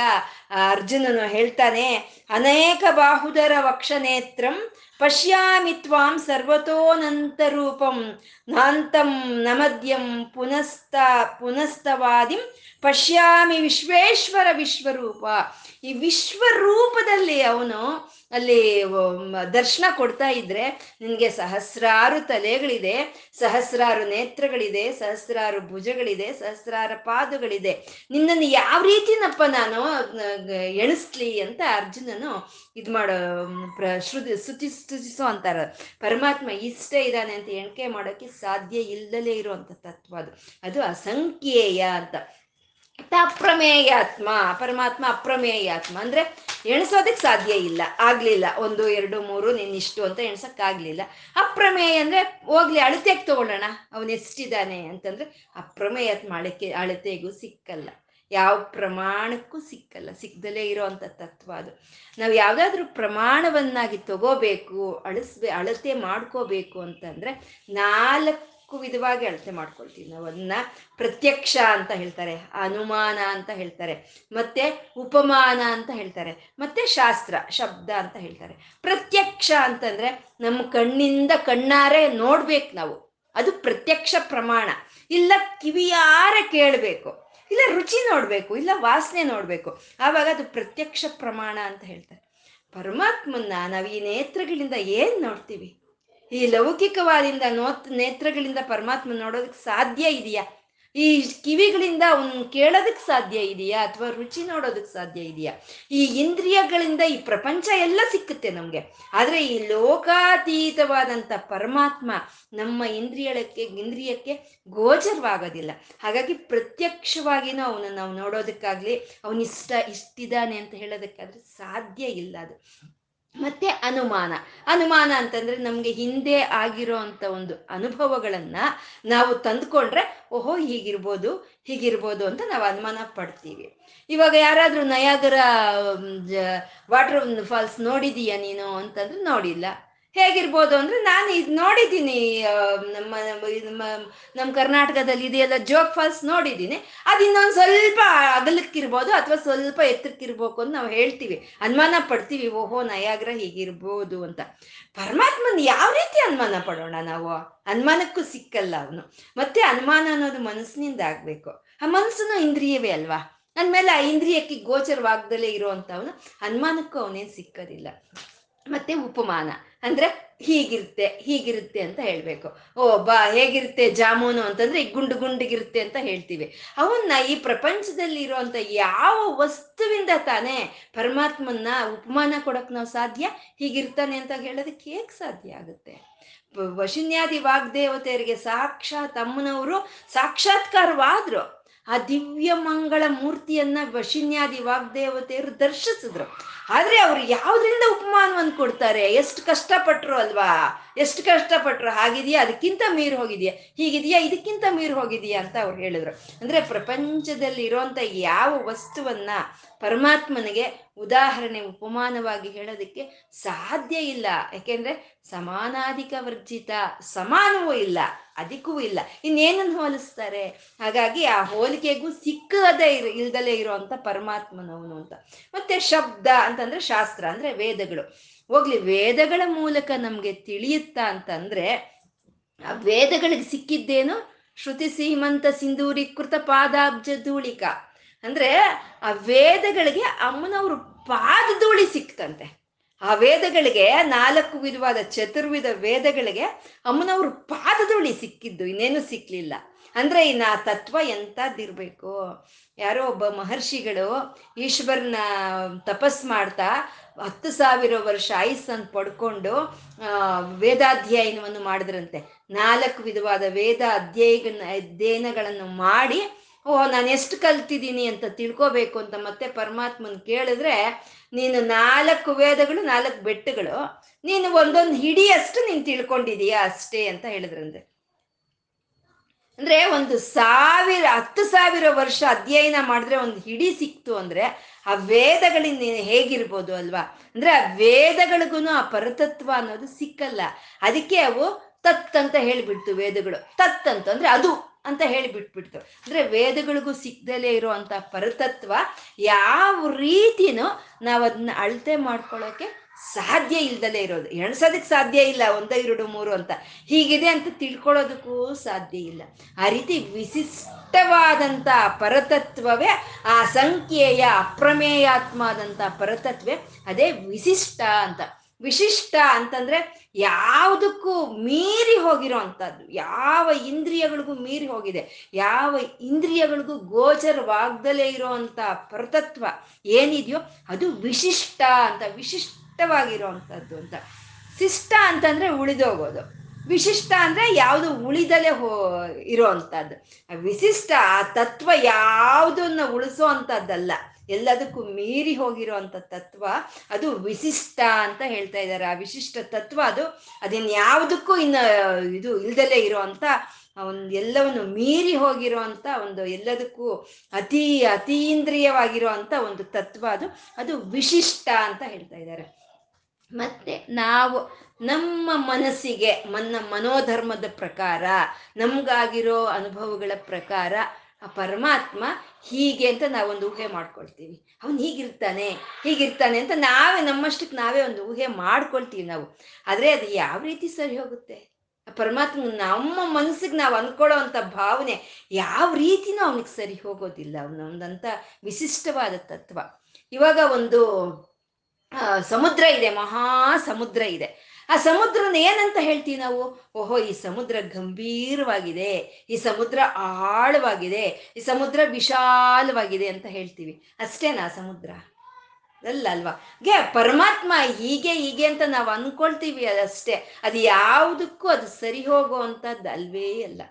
Speaker 1: ಅರ್ಜುನನು ಹೇಳ್ತಾನೆ, ಅನೇಕ ಬಾಹುದರ ವಕ್ಷನೇತ್ರಂ ಪಶ್ಯಾಮಿ ತ್ವಾಂ ಸರ್ವತೋನಂತರೂಪಂ ನಾಂತಂ ನಮದ್ಯಂ ಪುನಸ್ತ ಪುನಸ್ತವಾದಿಂ ಪಶ್ಯಾಮಿ ವಿಶ್ವೇಶ್ವರ ವಿಶ್ವರೂಪ ಈ ವಿಶ್ವರೂಪದಲ್ಲಿ ಅವನು ಅಲ್ಲಿ ದರ್ಶನ ಕೊಡ್ತಾ ಇದ್ರೆ ನಿನಗೆ ಸಹಸ್ರಾರು ತಲೆಗಳಿದೆ, ಸಹಸ್ರಾರು ನೇತ್ರಗಳಿದೆ, ಸಹಸ್ರಾರು ಭುಜಗಳಿದೆ, ಸಹಸ್ರಾರು ಪಾದಗಳಿದೆ. ನಿನ್ನನ್ನು ಯಾವ ರೀತಿನಪ್ಪ ನಾನು ಎಣಿಸ್ಲಿ ಅಂತ ಅರ್ಜುನನು ಇದು ಮಾಡೋ ಪ್ರ, ಶ್ರುತಿ, ಸ್ತುತಿ, ಸ್ತುತಿಸೋ ಅಂತಾರ. ಪರಮಾತ್ಮ ಇಷ್ಟೇ ಇದ್ದಾನೆ ಅಂತ ಎಣಿಕೆ ಮಾಡೋಕ್ಕೆ ಸಾಧ್ಯ ಇಲ್ಲದಲೇ ಇರುವಂಥ ತತ್ವ ಅದು. ಅದು ಅಸಂಖ್ಯೇಯ ಅಂತ. ಅಪ್ರಮೇಯಾತ್ಮ ಪರಮಾತ್ಮ ಅಪ್ರಮೇಯಾತ್ಮ. ಅಂದ್ರೆ ಎಣಿಸೋದಕ್ಕೆ ಸಾಧ್ಯ ಇಲ್ಲ, ಆಗ್ಲಿಲ್ಲ. ಒಂದು, ಎರಡು, ಮೂರು, ನೀನ್ ಇಷ್ಟು ಅಂತ ಎಣ್ಸಕ್ಕಾಗ್ಲಿಲ್ಲ. ಅಪ್ರಮೇಯ ಅಂದ್ರೆ ಹೋಗ್ಲಿ, ಅಳತೆಗೆ ತಗೊಳ್ಳೋಣ. ಅವನು ಎಷ್ಟಿದ್ದಾನೆ ಅಂತಂದ್ರೆ ಅಪ್ರಮೇಯಾತ್ಮ ಅಳಕೆ, ಅಳತೆಗೂ ಸಿಕ್ಕಲ್ಲ. ಯಾವ ಪ್ರಮಾಣಕ್ಕೂ ಸಿಕ್ಕಲ್ಲ. ಸಿಕ್ಕದಲೇ ಇರೋವಂಥ ತತ್ವ ಅದು. ನಾವು ಯಾವುದಾದ್ರೂ ಪ್ರಮಾಣವನ್ನಾಗಿ ತಗೋಬೇಕು, ಅಳಿಸ್ಬೇ, ಅಳತೆ ಮಾಡ್ಕೋಬೇಕು ಅಂತಂದರೆ ನಾಲ್ಕು ವಿಧವಾಗಿ ಅಳತೆ ಮಾಡ್ಕೊಳ್ತೀವಿ. ನಾವು ಅದನ್ನ ಪ್ರತ್ಯಕ್ಷ ಅಂತ ಹೇಳ್ತಾರೆ, ಅನುಮಾನ ಅಂತ ಹೇಳ್ತಾರೆ, ಮತ್ತೆ ಉಪಮಾನ ಅಂತ ಹೇಳ್ತಾರೆ, ಮತ್ತೆ ಶಾಸ್ತ್ರ, ಶಬ್ದ ಅಂತ ಹೇಳ್ತಾರೆ. ಪ್ರತ್ಯಕ್ಷ ಅಂತಂದ್ರೆ ನಮ್ಮ ಕಣ್ಣಿಂದ ಕಣ್ಣಾರೆ ನೋಡ್ಬೇಕು ನಾವು. ಅದು ಪ್ರತ್ಯಕ್ಷ ಪ್ರಮಾಣ. ಇಲ್ಲ ಕಿವಿಯಾರೆ ಕೇಳಬೇಕು. ಇಲ್ಲ ರುಚಿ ನೋಡ್ಬೇಕು, ಇಲ್ಲ ವಾಸನೆ ನೋಡ್ಬೇಕು. ಆವಾಗ ಅದು ಪ್ರತ್ಯಕ್ಷ ಪ್ರಮಾಣ ಅಂತ ಹೇಳ್ತಾರೆ. ಪರಮಾತ್ಮನ್ನ ನಾವು ಈ ನೇತ್ರಗಳಿಂದ ಏನ್ ನೋಡ್ತೀವಿ? ಈ ಲೌಕಿಕವಾದಿಂದ ನೋತ್ ನೇತ್ರಗಳಿಂದ ಪರಮಾತ್ಮ ನೋಡೋದಕ್ಕೆ ಸಾಧ್ಯ ಇದೆಯಾ? ಈ ಕಿವಿಗಳಿಂದ ಅವನ್ ಕೇಳೋದಕ್ಕೆ ಸಾಧ್ಯ ಇದೆಯಾ? ಅಥವಾ ರುಚಿ ನೋಡೋದಕ್ಕೆ ಸಾಧ್ಯ ಇದೆಯಾ? ಈ ಇಂದ್ರಿಯಗಳಿಂದ ಈ ಪ್ರಪಂಚ ಎಲ್ಲ ಸಿಕ್ಕುತ್ತೆ ನಮ್ಗೆ. ಆದ್ರೆ ಈ ಲೋಕಾತೀತವಾದಂಥ ಪರಮಾತ್ಮ ನಮ್ಮ ಇಂದ್ರಿಯಕ್ಕೆ ಇಂದ್ರಿಯಕ್ಕೆ ಗೋಚರವಾಗೋದಿಲ್ಲ. ಹಾಗಾಗಿ ಪ್ರತ್ಯಕ್ಷವಾಗಿನೂ ಅವನನ್ನು ನಾವು ನೋಡೋದಕ್ಕಾಗ್ಲಿ, ಅವನಿಷ್ಟ ಇಷ್ಟಿದ್ದಾನೆ ಅಂತ ಹೇಳೋದಕ್ಕಾದ್ರೆ ಸಾಧ್ಯ ಇಲ್ಲ ಅದು. ಮತ್ತೆ ಅನುಮಾನ. ಅನುಮಾನ ಅಂತಂದ್ರೆ ನಮ್ಗೆ ಹಿಂದೆ ಆಗಿರೋ ಅಂತ ಒಂದು ಅನುಭವಗಳನ್ನ ನಾವು ತಂದ್ಕೊಂಡ್ರೆ, ಓಹೋ, ಹೀಗಿರ್ಬೋದು ಹೀಗಿರ್ಬೋದು ಅಂತ ನಾವು ಅನುಮಾನ ಪಡ್ತೀವಿ. ಇವಾಗ ಯಾರಾದ್ರೂ ನಯಾಗರ ವಾಟರ್ ಫಾಲ್ಸ್ ನೋಡಿದೀಯ ನೀನು ಅಂತಂದ್ರೆ ನೋಡಿಲ್ಲ. ಹೇಗಿರ್ಬೋದು ಅಂದ್ರೆ ನಾನು ಇದು ನೋಡಿದ್ದೀನಿ ನಮ್ಮ ನಮ್ಮ ಕರ್ನಾಟಕದಲ್ಲಿ ಇದೆಯಲ್ಲ ಜೋಗ್ ಫಾಲ್ಸ್ ನೋಡಿದ್ದೀನಿ. ಅದು ಇನ್ನೊಂದು ಸ್ವಲ್ಪ ಅಗಲಕ್ಕಿರ್ಬೋದು ಅಥವಾ ಸ್ವಲ್ಪ ಎತ್ತರಕ್ಕಿರ್ಬೇಕು ಅಂತ ನಾವು ಹೇಳ್ತೀವಿ. ಅನುಮಾನ ಪಡ್ತೀವಿ, ಓಹೋ, ನಯಾಗ್ರ ಹೀಗಿರ್ಬೋದು ಅಂತ. ಪರಮಾತ್ಮನ ಯಾವ ರೀತಿ ಅನುಮಾನ ಪಡೋಣ ನಾವು? ಅನುಮಾನಕ್ಕೂ ಸಿಕ್ಕಲ್ಲ ಅವನು. ಮತ್ತೆ ಅನುಮಾನ ಅನ್ನೋದು ಮನಸ್ಸಿನಿಂದ ಆಗ್ಬೇಕು. ಆ ಮನಸ್ಸನ್ನು ಇಂದ್ರಿಯವೇ ಅಲ್ವಾ? ಅಂದಮೇಲೆ ಆ ಇಂದ್ರಿಯಕ್ಕೆ ಗೋಚರವಾಗ್ದಲೇ ಇರುವಂಥವನು ಅನುಮಾನಕ್ಕೂ ಅವನೇನು ಸಿಕ್ಕೋದಿಲ್ಲ. ಮತ್ತೆ ಉಪಮಾನ. ಅಂದ್ರೆ ಹೀಗಿರುತ್ತೆ ಹೀಗಿರುತ್ತೆ ಅಂತ ಹೇಳ್ಬೇಕು. ಓ, ಬಾ, ಹೇಗಿರುತ್ತೆ ಜಾಮೂನು ಅಂತಂದ್ರೆ ಗುಂಡು ಗುಂಡಿಗಿರುತ್ತೆ ಅಂತ ಹೇಳ್ತೀವಿ. ಅವನ್ನ ಈ ಪ್ರಪಂಚದಲ್ಲಿ ಇರುವಂತ ಯಾವ ವಸ್ತುವಿಂದ ತಾನೇ ಪರಮಾತ್ಮನ್ನ ಉಪಮಾನ ಕೊಡಕ್ ನಾವು ಸಾಧ್ಯ? ಹೀಗಿರ್ತಾನೆ ಅಂತ ಹೇಳೋದಕ್ಕೆ ಹೇಗೆ ಸಾಧ್ಯ ಆಗುತ್ತೆ? ವಶಿನ್ಯಾದಿ ವಾಗ್ದೇವತೆಯರಿಗೆ ಸಾಕ್ಷಾತ್ ಅಮ್ಮನವರು ಸಾಕ್ಷಾತ್ಕಾರವಾದ್ರು. ಆ ದಿವ್ಯ ಮಂಗಳ ಮೂರ್ತಿಯನ್ನ ವಶಿನ್ಯಾದಿ ವಾಗ್ದೇವತೆಯರು ದರ್ಶಿಸಿದ್ರು. ಆದ್ರೆ ಅವ್ರು ಯಾವ್ದ್ರಿಂದ ಉಪಮಾನವನ್ನು ಕೊಡ್ತಾರೆ? ಎಷ್ಟು ಕಷ್ಟಪಟ್ರು ಅಲ್ವಾ? ಎಷ್ಟು ಕಷ್ಟಪಟ್ರು? ಹಾಗಿದೆಯಾ? ಅದಕ್ಕಿಂತ ಮೀರಿ ಹೋಗಿದೆಯಾ? ಹೀಗಿದೆಯಾ? ಇದಕ್ಕಿಂತ ಮೀರಿ ಹೋಗಿದೆಯಾ? ಅಂತ ಅವ್ರು ಹೇಳಿದ್ರು. ಅಂದ್ರೆ ಪ್ರಪಂಚದಲ್ಲಿ ಇರೋಂಥ ಯಾವ ವಸ್ತುವನ್ನ ಪರಮಾತ್ಮನಿಗೆ ಉದಾಹರಣೆ ಉಪಮಾನವಾಗಿ ಹೇಳೋದಕ್ಕೆ ಸಾಧ್ಯ ಇಲ್ಲ. ಯಾಕೆಂದ್ರೆ ಸಮಾನಾಧಿಕ ವರ್ಜಿತ, ಸಮಾನವೂ ಇಲ್ಲ ಅದಕ್ಕೂ ಇಲ್ಲ. ಇನ್ನೇನನ್ನು ಹೋಲಿಸ್ತಾರೆ? ಹಾಗಾಗಿ ಆ ಹೋಲಿಕೆಗೂ ಸಿಕ್ಕದೇ ಇರ, ಇಲ್ದಲೇ ಇರುವಂತ ಪರಮಾತ್ಮನವನು ಅಂತ. ಮತ್ತೆ ಶಬ್ದ ಅಂತಂದ್ರೆ ಶಾಸ್ತ್ರ, ಅಂದ್ರೆ ವೇದಗಳು. ಹೋಗ್ಲಿ, ವೇದಗಳ ಮೂಲಕ ನಮ್ಗೆ ತಿಳಿಯುತ್ತಾ ಅಂತಂದ್ರೆ ಆ ವೇದಗಳಿಗೆ ಸಿಕ್ಕಿದ್ದೇನು? ಶ್ರುತಿ ಸೀಮಂತ ಸಿಂಧೂರೀಕೃತ ಪಾದಾಬ್ಜ ಧೂಳಿಕ. ಅಂದ್ರೆ ಆ ವೇದಗಳಿಗೆ ಅಮ್ಮನವ್ರ ಪಾದಧೂಳಿ ಸಿಕ್ತಂತೆ. ಆ ವೇದಗಳಿಗೆ ನಾಲ್ಕು ವಿಧವಾದ ಚತುರ್ವಿಧ ವೇದಗಳಿಗೆ ಅಮ್ಮನವ್ರ ಪಾದಧೂಳಿ ಸಿಕ್ಕಿದ್ದು, ಇನ್ನೇನು ಸಿಕ್ಲಿಲ್ಲ. ಅಂದ್ರೆ ಇನ್ನು ಆ ತತ್ವ ಎಂತದ್ದಿರ್ಬೇಕು ಯಾರೋ ಒಬ್ಬ ಮಹರ್ಷಿಗಳು ಈಶ್ವರನ ತಪಸ್ ಮಾಡ್ತಾ ಹತ್ತು ಸಾವಿರ ವರ್ಷ ಆಯುಸ್ಸನ್ನು ಪಡ್ಕೊಂಡು ವೇದಾಧ್ಯಯನವನ್ನು ಮಾಡಿದ್ರಂತೆ. ನಾಲ್ಕು ವಿಧವಾದ ವೇದ ಅಧ್ಯಯನ ಅಧ್ಯಯನಗಳನ್ನು ಮಾಡಿ ಓ ನಾನು ಎಷ್ಟು ಕಲ್ತಿದ್ದೀನಿ ಅಂತ ತಿಳ್ಕೋಬೇಕು ಅಂತ ಮತ್ತೆ ಪರಮಾತ್ಮನ್ ಕೇಳಿದ್ರೆ, ನೀನು ನಾಲ್ಕು ವೇದಗಳು, ನಾಲ್ಕು ಬೆಟ್ಟಗಳು, ನೀನು ಒಂದೊಂದು ಹಿಡಿಯಷ್ಟು ನೀನು ತಿಳ್ಕೊಂಡಿದೀಯಾ ಅಷ್ಟೇ ಅಂತ ಹೇಳಿದ್ರಂದ್ರೆ ಅಂದ್ರೆ ಒಂದು ಸಾವಿರ, ಹತ್ತು ಸಾವಿರ ವರ್ಷ ಅಧ್ಯಯನ ಮಾಡಿದ್ರೆ ಒಂದು ಹಿಡಿ ಸಿಕ್ತು ಅಂದ್ರೆ ಆ ವೇದಗಳಿಂದ ಹೇಗಿರ್ಬೋದು ಅಲ್ವಾ? ಅಂದ್ರೆ ಆ ವೇದಗಳಿಗೂ ಆ ಪರತತ್ವ ಅನ್ನೋದು ಸಿಕ್ಕಲ್ಲ. ಅದಕ್ಕೆ ಅವು ತತ್ ಅಂತ ಹೇಳಿಬಿಡ್ತು ವೇದಗಳು. ತತ್ ಅಂತ ಅಂದ್ರೆ ಅದು. ಅಂತ ಹೇಳಿ ಹೇಳಿಬಿಟ್ಬಿಡ್ತು ಅಂದ್ರೆ ವೇದಗಳಿಗೂ ಸಿಗ್ದಲೇ ಇರುವಂತ ಪರತತ್ವ ಯಾವ ರೀತಿನೂ ನಾವು ಅದನ್ನ ಅಳತೆ ಮಾಡ್ಕೊಳ್ಳೋಕೆ ಸಾಧ್ಯ ಇಲ್ದಲೇ ಇರೋದು. ಎಣ್ಸೋದಕ್ಕೆ ಸಾಧ್ಯ ಇಲ್ಲ, ಒಂದ ಎರಡು ಮೂರು ಅಂತ. ಹೀಗಿದೆ ಅಂತ ತಿಳ್ಕೊಳ್ಳೋದಕ್ಕೂ ಸಾಧ್ಯ ಇಲ್ಲ. ಆ ರೀತಿ ವಿಶಿಷ್ಟವಾದಂಥ ಪರತತ್ವವೇ, ಆ ಸಂಖ್ಯೆಯ ಅಪ್ರಮೇಯಾತ್ಮ ಆದಂಥ ಪರತತ್ವೇ, ಅದೇ ವಿಶಿಷ್ಟ ಅಂತ. ವಿಶಿಷ್ಟ ಅಂತಂದ್ರೆ ಯಾವುದಕ್ಕೂ ಮೀರಿ ಹೋಗಿರೋ ಅಂಥದ್ದು. ಯಾವ ಇಂದ್ರಿಯಗಳಿಗೂ ಮೀರಿ ಹೋಗಿದೆ. ಯಾವ ಇಂದ್ರಿಯಗಳಿಗೂ ಗೋಚರವಾಗ್ದಲೇ ಇರೋವಂಥ ಪರತತ್ವ ಏನಿದೆಯೋ ಅದು ವಿಶಿಷ್ಟ ಅಂತ ವಿಶಿಷ್ಟವಾಗಿರೋವಂಥದ್ದು ಅಂತ. ಶಿಷ್ಟ ಅಂತಂದ್ರೆ ಉಳಿದೋಗೋದು ವಿಶಿಷ್ಟ ಅಂದ್ರೆ ಯಾವುದು ಉಳಿದಲೇ ಹೋ ಇರೋವಂಥದ್ದು ವಿಶಿಷ್ಟ ಆ ತತ್ವ ಯಾವುದನ್ನ ಉಳಿಸೋ ಅಂಥದ್ದಲ್ಲ. ಎಲ್ಲದಕ್ಕೂ ಮೀರಿ ಹೋಗಿರುವಂತ ತತ್ವ, ಅದು ವಿಶಿಷ್ಟ ಅಂತ ಹೇಳ್ತಾ ಇದ್ದಾರೆ. ಆ ವಿಶಿಷ್ಟ ತತ್ವ ಅದು ಅದಿನ್ ಯಾವುದಕ್ಕೂ ಇನ್ನು ಇದು ಇಲ್ದಲೇ ಇರುವಂತ ಒಂದು ಎಲ್ಲವನ್ನು ಮೀರಿ ಹೋಗಿರುವಂತ ಒಂದು ಎಲ್ಲದಕ್ಕೂ ಅತಿ ಅತೀಂದ್ರಿಯವಾಗಿರುವಂತ ಒಂದು ತತ್ವ ಅದು ಅದು ವಿಶಿಷ್ಟ ಅಂತ ಹೇಳ್ತಾ ಇದ್ದಾರೆ. ಮತ್ತೆ ನಾವು ನಮ್ಮ ಮನಸ್ಸಿಗೆ, ಮನ್ನ ಮನೋಧರ್ಮದ ಪ್ರಕಾರ, ನಮ್ಗಾಗಿರೋ ಅನುಭವಗಳ ಪ್ರಕಾರ ಆ ಪರಮಾತ್ಮ ಹೀಗೆ ಅಂತ ನಾವೊಂದು ಊಹೆ ಮಾಡ್ಕೊಳ್ತೀವಿ. ಅವನು ಹೀಗಿರ್ತಾನೆ ಹೀಗಿರ್ತಾನೆ ಅಂತ ನಾವೇ ನಮ್ಮಷ್ಟಕ್ಕೆ ನಾವೇ ಒಂದು ಊಹೆ ಮಾಡ್ಕೊಳ್ತೀವಿ ನಾವು. ಆದರೆ ಅದು ಯಾವ ರೀತಿ ಸರಿ ಹೋಗುತ್ತೆ? ಆ ಪರಮಾತ್ಮ ನಮ್ಮ ಮನಸ್ಸಿಗೆ ನಾವು ಅನ್ಕೊಳ್ಳೋ ಅಂತ ಭಾವನೆ ಯಾವ ರೀತಿನೂ ಅವನಿಗೆ ಸರಿ ಹೋಗೋದಿಲ್ಲ. ಅವನ ಒಂದಂತ ವಿಶಿಷ್ಟವಾದ ತತ್ವ. ಇವಾಗ ಒಂದು ಸಮುದ್ರ ಇದೆ, ಮಹಾ ಸಮುದ್ರ ಇದೆ. ಆ ಸಮುದ್ರನ ಏನಂತ ಹೇಳ್ತೀವಿ ನಾವು? ಓಹೋ, ಈ ಸಮುದ್ರ ಗಂಭೀರವಾಗಿದೆ. ಈ ಸಮುದ್ರ ಆಳವಾಗಿದೆ. ಈ ಸಮುದ್ರ ವಿಶಾಲವಾಗಿದೆ ಅಂತ ಹೇಳ್ತೀವಿ. ಅಷ್ಟೇನಾ ಸಮುದ್ರ? ಅಲ್ಲ, ಅಲ್ವಾ? ಗೆ, ಪರಮಾತ್ಮ ಹೀಗೆ ಹೀಗೆ ಅಂತ ನಾವು ಅನ್ಕೊಳ್ತೀವಿ ಅದಷ್ಟೇ. ಅದು ಯಾವುದಕ್ಕೂ ಅದು ಸರಿ ಹೋಗುವಂಥದ್ದು ಅಲ್ವೇ ಅಲ್ಲ.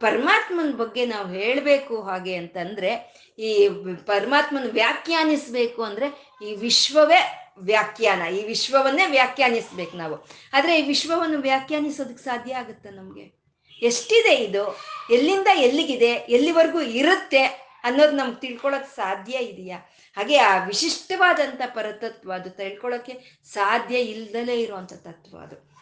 Speaker 1: ಪರಮಾತ್ಮನ ಬಗ್ಗೆ ನಾವು ಹೇಳಬೇಕು ಹಾಗೆ ಅಂತಂದ್ರೆ, ಈ ಪರಮಾತ್ಮನ ವ್ಯಾಖ್ಯಾನಿಸ್ಬೇಕು ಅಂದ್ರೆ ಈ ವಿಶ್ವವೇ ವ್ಯಾಖ್ಯಾನ, ಈ ವಿಶ್ವವನ್ನೇ ವ್ಯಾಖ್ಯಾನಿಸ್ಬೇಕು ನಾವು. ಆದ್ರೆ ಈ ವಿಶ್ವವನ್ನು ವ್ಯಾಖ್ಯಾನಿಸೋದಕ್ಕೆ ಸಾಧ್ಯ ಆಗುತ್ತಾ ನಮ್ಗೆ? ಎಷ್ಟಿದೆ ಇದು? ಎಲ್ಲಿಂದ ಎಲ್ಲಿಗಿದೆ? ಎಲ್ಲಿವರೆಗೂ ಇರುತ್ತೆ ಅನ್ನೋದು ನಮ್ಗೆ ತಿಳ್ಕೊಳಕ್ ಸಾಧ್ಯ ಇದೆಯಾ? ಹಾಗೆ ಆ ವಿಶಿಷ್ಟವಾದಂಥ ಪರತತ್ವ ಅದು ತಿಳ್ಕೊಳಕ್ಕೆ ಸಾಧ್ಯ ಇಲ್ದಲೇ ಇರುವಂಥ ತತ್ವ ಅದು.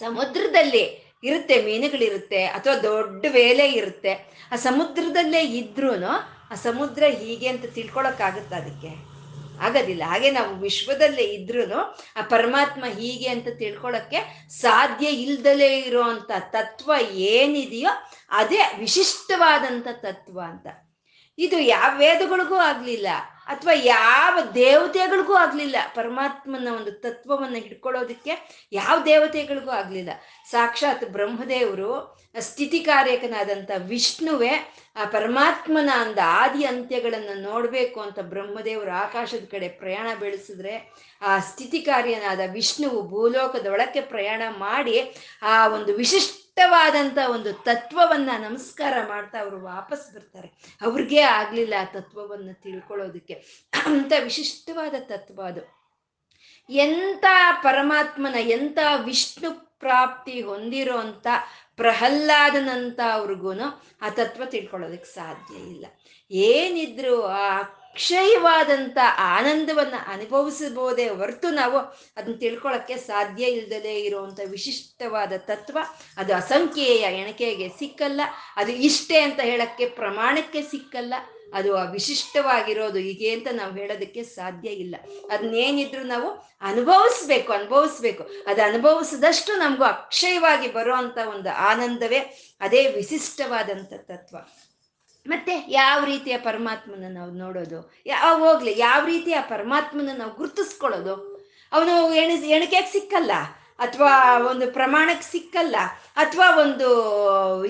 Speaker 1: ಸಮುದ್ರದಲ್ಲಿ ಇರುತ್ತೆ, ಮೀನುಗಳಿರುತ್ತೆ, ಅಥವಾ ದೊಡ್ಡ ವೇಲೆ ಇರುತ್ತೆ. ಆ ಸಮುದ್ರದಲ್ಲೇ ಇದ್ರೂ ಆ ಸಮುದ್ರ ಹೀಗೆ ಅಂತ ತಿಳ್ಕೊಳಕ್ಕಾಗತ್ತ ಅದಕ್ಕೆ? ಆಗೋದಿಲ್ಲ. ಹಾಗೆ ನಾವು ವಿಶ್ವದಲ್ಲೇ ಇದ್ರೂ ಆ ಪರಮಾತ್ಮ ಹೀಗೆ ಅಂತ ತಿಳ್ಕೊಳಕ್ಕೆ ಸಾಧ್ಯ ಇಲ್ದಲೇ ಇರೋವಂಥ ತತ್ವ ಏನಿದೆಯೋ ಅದೇ ವಿಶಿಷ್ಟವಾದಂಥ ತತ್ವ ಅಂತ. ಇದು ಯಾವ ವೇದಗಳಿಗೂ ಆಗ್ಲಿಲ್ಲ ಅಥವಾ ಯಾವ ದೇವತೆಗಳಿಗೂ ಆಗ್ಲಿಲ್ಲ. ಪರಮಾತ್ಮನ ಒಂದು ತತ್ವವನ್ನ ಹಿಡ್ಕೊಳ್ಳೋದಕ್ಕೆ ಯಾವ ದೇವತೆಗಳಿಗೂ ಆಗ್ಲಿಲ್ಲ. ಸಾಕ್ಷಾತ್ ಬ್ರಹ್ಮದೇವರು ಸ್ಥಿತಿಕಾರ್ಯಕನಾದಂಥ ವಿಷ್ಣುವೇ ಆ ಪರಮಾತ್ಮನ ಅಂದ ಆದಿ ಅಂತ್ಯಗಳನ್ನು ನೋಡಬೇಕು ಅಂತ ಬ್ರಹ್ಮದೇವರು ಆಕಾಶದ ಕಡೆ ಪ್ರಯಾಣ ಬೆಳೆಸಿದ್ರೆ ಆ ಸ್ಥಿತಿಕಾರ್ಯನಾದ ವಿಷ್ಣುವು ಭೂಲೋಕದೊಳಕ್ಕೆ ಪ್ರಯಾಣ ಮಾಡಿ ಆ ಒಂದು ವಿಶಿಷ್ಟವಾದಂಥ ಒಂದು ತತ್ವವನ್ನ ನಮಸ್ಕಾರ ಮಾಡ್ತಾ ಅವರು ವಾಪಸ್ ಬರ್ತಾರೆ. ಅವ್ರಿಗೆ ಆಗ್ಲಿಲ್ಲ ಆ ತತ್ವವನ್ನು ತಿಳ್ಕೊಳ್ಳೋದಕ್ಕೆ. ಅಂತ ವಿಶಿಷ್ಟವಾದ ತತ್ವ ಅದು. ಎಂಥ ಪರಮಾತ್ಮನ ಎಂಥ ವಿಷ್ಣು ಪ್ರಾಪ್ತಿ ಹೊಂದಿರೋ ಅಂತ ಪ್ರಹ್ಲಾದನಂತ ಅವ್ರಿಗೂ ಆ ತತ್ವ ತಿಳ್ಕೊಳ್ಳೋದಕ್ಕೆ ಸಾಧ್ಯ ಇಲ್ಲ. ಏನಿದ್ರು ಆ ಅಕ್ಷಯವಾದಂಥ ಆನಂದವನ್ನ ಅನುಭವಿಸಬಹುದೇ ಹೊರತು ನಾವು ಅದನ್ನ ತಿಳ್ಕೊಳ್ಳೋಕ್ಕೆ ಸಾಧ್ಯ ಇಲ್ದಲೇ ಇರುವಂತ ವಿಶಿಷ್ಟವಾದ ತತ್ವ, ಅದು ಅಸಂಖ್ಯೆಯ ಎಣಿಕೆಗೆ ಸಿಕ್ಕಲ್ಲ, ಅದು ಇಷ್ಟೇ ಅಂತ ಹೇಳಕ್ಕೆ ಪ್ರಮಾಣಕ್ಕೆ ಸಿಕ್ಕಲ್ಲ, ಅದು ವಿಶಿಷ್ಟವಾಗಿರೋದು ಹೀಗೆ ಅಂತ ನಾವು ಹೇಳೋದಕ್ಕೆ ಸಾಧ್ಯ ಇಲ್ಲ. ಅದನ್ನೇನಿದ್ರು ನಾವು ಅನುಭವಿಸ್ಬೇಕು ಅನುಭವಿಸ್ಬೇಕು. ಅದು ಅನುಭವಿಸಿದಷ್ಟು ನಮಗೂ ಅಕ್ಷಯವಾಗಿ ಬರುವಂತ ಒಂದು ಆನಂದವೇ, ಅದೇ ವಿಶಿಷ್ಟವಾದಂಥ ತತ್ವ. ಮತ್ತೆ ಯಾವ ರೀತಿಯ ಪರಮಾತ್ಮನ ನಾವು ನೋಡೋದು? ಯಾವ ಹೋಗ್ಲಿ. ಯಾವ ರೀತಿಯ ಪರಮಾತ್ಮನ ನಾವು ಗುರುತಿಸ್ಕೊಳ್ಳೋದು? ಅವನು ಎಣಿ, ಎಣಿಕೆಗೆ ಸಿಕ್ಕಲ್ಲ? ಅಥವಾ ಒಂದು ಪ್ರಮಾಣಕ್ಕೆ ಸಿಕ್ಕಲ್ಲ? ಅಥವಾ ಒಂದು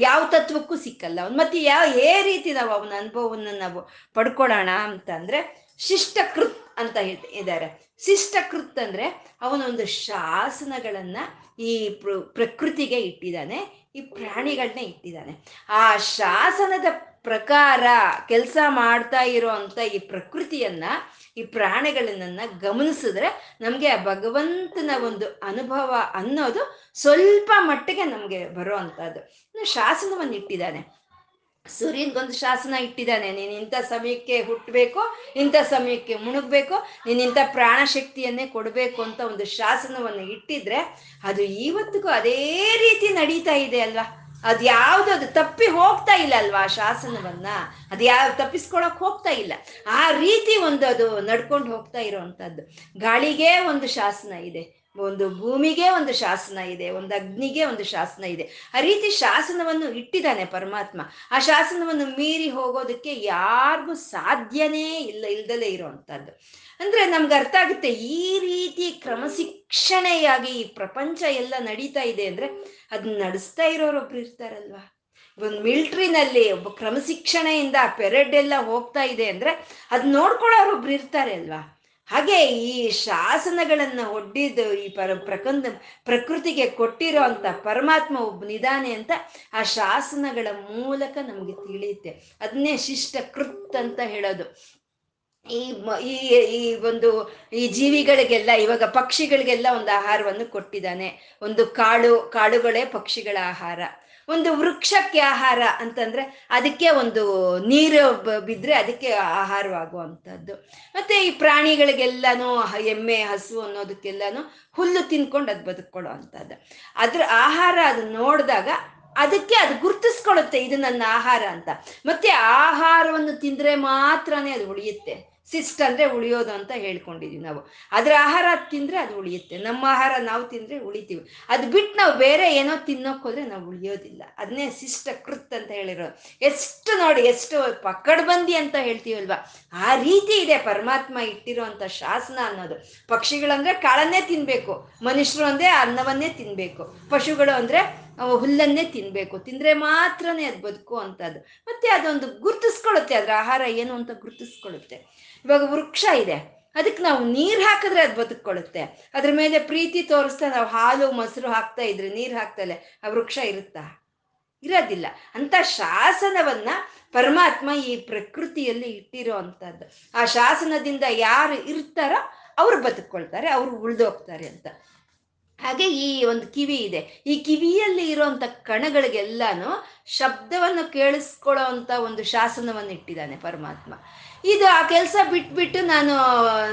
Speaker 1: ಯಾವ ತತ್ವಕ್ಕೂ ಸಿಕ್ಕಲ್ಲ? ಅವ್ನು ಮತ್ತೆ ಯಾವ ಏ ರೀತಿ ನಾವು ಅವನ ಅನುಭವವನ್ನು ನಾವು ಪಡ್ಕೊಳ್ಳೋಣ ಅಂತ ಅಂದ್ರೆ ಶಿಷ್ಟಕೃತ್ ಅಂತ ಇದ್ದಾರೆ ಶಿಷ್ಟಕೃತ್ ಅಂದ್ರೆ ಅವನೊಂದು ಶಾಸನಗಳನ್ನ ಈ ಪ್ರಕೃತಿಗೆ ಇಟ್ಟಿದ್ದಾನೆ, ಈ ಪ್ರಾಣಿಗಳನ್ನ ಇಟ್ಟಿದ್ದಾನೆ. ಆ ಶಾಸನದ ಪ್ರಕಾರ ಕೆಲಸ ಮಾಡ್ತಾ ಇರೋ ಅಂತ ಈ ಪ್ರಕೃತಿಯನ್ನ, ಈ ಪ್ರಾಣಿಗಳನ್ನ ಗಮನಿಸಿದ್ರೆ ನಮಗೆ ಆ ಭಗವಂತನ ಒಂದು ಅನುಭವ ಅನ್ನೋದು ಸ್ವಲ್ಪ ಮಟ್ಟಿಗೆ ನಮಗೆ ಬರೋ ಅಂಥದ್ದು. ಶಾಸನವನ್ನು ಇಟ್ಟಿದ್ದಾನೆ. ಸೂರ್ಯನ್ಗೊಂದು ಶಾಸನ ಇಟ್ಟಿದ್ದಾನೆ. ನೀನು ಇಂಥ ಸಮಯಕ್ಕೆ ಹುಟ್ಟಬೇಕು ಇಂಥ ಸಮಯಕ್ಕೆ ಮುಣುಗ್ಬೇಕು, ನೀನು ಇಂಥ ಪ್ರಾಣಶಕ್ತಿಯನ್ನೇ ಕೊಡಬೇಕು ಅಂತ ಒಂದು ಶಾಸನವನ್ನು ಇಟ್ಟಿದ್ರೆ ಅದು ಇವತ್ತಿಗೂ ಅದೇ ರೀತಿ ನಡೀತಾ ಇದೆ ಅಲ್ವಾ? ಅದು ಯಾವುದು ಅದು ತಪ್ಪಿ ಹೋಗ್ತಾ ಇಲ್ಲ ಅಲ್ವಾ ಶಾಸನವನ್ನ? ಅದು ಯಾವ ತಪ್ಪಿಸ್ಕೊಳಕ್ ಹೋಗ್ತಾ ಇಲ್ಲ. ಆ ರೀತಿ ಒಂದು ಅದು ನಡ್ಕೊಂಡು ಹೋಗ್ತಾ ಇರೋವಂಥದ್ದು ಗಾಳಿಗೆ ಒಂದು ಶಾಸನ ಇದೆ. ಒಂದು ಭೂಮಿಗೆ ಒಂದು ಶಾಸನ ಇದೆ. ಒಂದು ಅಗ್ನಿಗೆ ಒಂದು ಶಾಸನ ಇದೆ. ಆ ರೀತಿ ಶಾಸನವನ್ನು ಇಟ್ಟಿದ್ದಾನೆ ಪರಮಾತ್ಮ. ಆ ಶಾಸನವನ್ನು ಮೀರಿ ಹೋಗೋದಕ್ಕೆ ಯಾರಿಗೂ ಸಾಧ್ಯನೇ ಇಲ್ಲ, ಇಲ್ದಲೇ ಇರೋವಂಥದ್ದು ಅಂದ್ರೆ ನಮ್ಗೆ ಅರ್ಥ ಆಗುತ್ತೆ ಈ ರೀತಿ ಕ್ರಮಶಿಕ್ಷಣೆಯಾಗಿ ಈ ಪ್ರಪಂಚ ಎಲ್ಲ ನಡೀತಾ ಇದೆ ಅಂದ್ರೆ ಅದನ್ನ ನಡೆಸ್ತಾ ಇರೋರು ಒಬ್ರು ಇರ್ತಾರಲ್ವಾ? ಒಂದು ಮಿಲ್ಟ್ರಿನಲ್ಲಿ ಒಬ್ಬ ಕ್ರಮಶಿಕ್ಷಣೆಯಿಂದ ಪೆರೆಡ್ ಎಲ್ಲ ಹೋಗ್ತಾ ಇದೆ ಅಂದ್ರೆ ಅದ್ ನೋಡ್ಕೊಳ್ಳೋರೊಬ್ರು ಇರ್ತಾರೆ ಅಲ್ವಾ? ಹಾಗೆ ಈ ಶಾಸನಗಳನ್ನ ಒಡ್ಡಿದ್ದು ಈ ಪರ ಪ್ರಕಂದ ಪ್ರಕೃತಿಗೆ ಕೊಟ್ಟಿರೋ ಅಂತ ಪರಮಾತ್ಮ ಒಬ್ಬನಿದಾನೆ ಅಂತ ಆ ಶಾಸನಗಳ ಮೂಲಕ ನಮಗೆ ತಿಳಿಯುತ್ತೆ. ಅದನ್ನೇ ಶಿಷ್ಟ ಕೃತ್ ಅಂತ ಹೇಳೋದು. ಈ ಈ ಒಂದು, ಈ ಜೀವಿಗಳಿಗೆಲ್ಲ, ಇವಾಗ ಪಕ್ಷಿಗಳಿಗೆಲ್ಲ ಒಂದು ಆಹಾರವನ್ನು ಕೊಟ್ಟಿದ್ದಾನೆ. ಒಂದು ಕಾಳು, ಕಾಳುಗಳೇ ಪಕ್ಷಿಗಳ ಆಹಾರ. ಒಂದು ವೃಕ್ಷಕ್ಕೆ ಆಹಾರ ಅಂತಂದ್ರೆ ಅದಕ್ಕೆ ಒಂದು ನೀರು ಬಿದ್ದರೆ ಅದಕ್ಕೆ ಆಹಾರವಾಗುವಂಥದ್ದು. ಮತ್ತೆ ಈ ಪ್ರಾಣಿಗಳಿಗೆಲ್ಲಾನು ಎಮ್ಮೆ, ಹಸು ಅನ್ನೋದಕ್ಕೆಲ್ಲಾನು ಹುಲ್ಲು ತಿನ್ಕೊಂಡು ಅದು ಬದುಕೊಳ್ಳೋ ಅಂಥದ್ದು ಅದ್ರ ಆಹಾರ ಅದು ನೋಡಿದಾಗ ಅದಕ್ಕೆ ಅದು ಗುರ್ತಿಸ್ಕೊಳ್ಳುತ್ತೆ, ಇದು ನನ್ನ ಆಹಾರ ಅಂತ. ಮತ್ತೆ ಆಹಾರವನ್ನು ತಿಂದ್ರೆ ಮಾತ್ರನೇ ಅದು ಉಳಿಯುತ್ತೆ. ಸಿಸ್ಟ್ ಅಂದ್ರೆ ಉಳಿಯೋದು ಅಂತ ಹೇಳ್ಕೊಂಡಿದೀವಿ ನಾವು. ಅದ್ರ ಆಹಾರ ತಿಂದ್ರೆ ಅದು ಉಳಿಯುತ್ತೆ. ನಮ್ಮ ಆಹಾರ ನಾವು ತಿಂದ್ರೆ ಉಳಿತೀವಿ. ಅದು ಬಿಟ್ಟು ನಾವು ಬೇರೆ ಏನೋ ತಿನ್ನೋಕ್ ಹೋದ್ರೆ ನಾವು ಉಳಿಯೋದಿಲ್ಲ. ಅದನ್ನೇ ಸಿಸ್ಟ ಕೃತ್ ಅಂತ ಹೇಳಿರೋ ಎಷ್ಟು ನೋಡಿ, ಎಷ್ಟು ಪಕ್ಕಡ್ಬಂದಿ ಅಂತ ಹೇಳ್ತೀವಲ್ವಾ? ಆ ರೀತಿ ಇದೆ ಪರಮಾತ್ಮ ಇಟ್ಟಿರುವಂತ ಶಾಸನ ಅನ್ನೋದು. ಪಕ್ಷಿಗಳಂದ್ರೆ ಕಾಳನ್ನೇ ತಿನ್ಬೇಕು. ಮನುಷ್ಯರು ಅಂದ್ರೆ ಅನ್ನವನ್ನೇ ತಿನ್ಬೇಕು. ಪಶುಗಳು ಅಂದ್ರೆ ಹುಲ್ಲನ್ನೇ ತಿನ್ಬೇಕು. ತಿಂದ್ರೆ ಮಾತ್ರನೇ ಅದು ಬದುಕು ಅಂತದ್ದು. ಮತ್ತೆ ಅದೊಂದು ಗುರ್ತಿಸ್ಕೊಳ್ಳುತ್ತೆ ಅದ್ರ ಆಹಾರ ಏನು ಅಂತ ಗುರುತಿಸ್ಕೊಳ್ಳುತ್ತೆ ಇವಾಗ ವೃಕ್ಷ ಇದೆ. ಅದಕ್ಕೆ ನಾವು ನೀರು ಹಾಕಿದ್ರೆ ಅದು ಬದುಕೊಳ್ಳುತ್ತೆ ಅದ್ರ ಮೇಲೆ ಪ್ರೀತಿ ತೋರಿಸ್ತಾ ನಾವು ಹಾಲು, ಮೊಸರು ಹಾಕ್ತಾ ಇದ್ರೆ ನೀರು ಹಾಕ್ತಲೆ ಆ ವೃಕ್ಷ ಇರುತ್ತಾ? ಇರೋದಿಲ್ಲ. ಅಂತ ಶಾಸನವನ್ನ ಪರಮಾತ್ಮ ಈ ಪ್ರಕೃತಿಯಲ್ಲಿ ಇಟ್ಟಿರೋ ಅಂಥದ್ದು. ಆ ಶಾಸನದಿಂದ ಯಾರು ಇರ್ತಾರೋ ಅವ್ರು ಬದುಕೊಳ್ತಾರೆ ಅವ್ರು ಉಳಿದೋಗ್ತಾರೆ ಅಂತ. ಹಾಗೆ ಈ ಒಂದು ಕಿವಿ ಇದೆ. ಈ ಕಿವಿಯಲ್ಲಿ ಇರುವಂತ ಕಣಗಳಿಗೆಲ್ಲಾನು ಶಬ್ದವನ್ನು ಕೇಳಿಸ್ಕೊಳ್ಳೋ ಅಂತ ಒಂದು ಶಾಸನವನ್ನು ಇಟ್ಟಿದ್ದಾನೆ ಪರಮಾತ್ಮ. ಇದು ಆ ಕೆಲಸ ಬಿಟ್ಬಿಟ್ಟು ನಾನು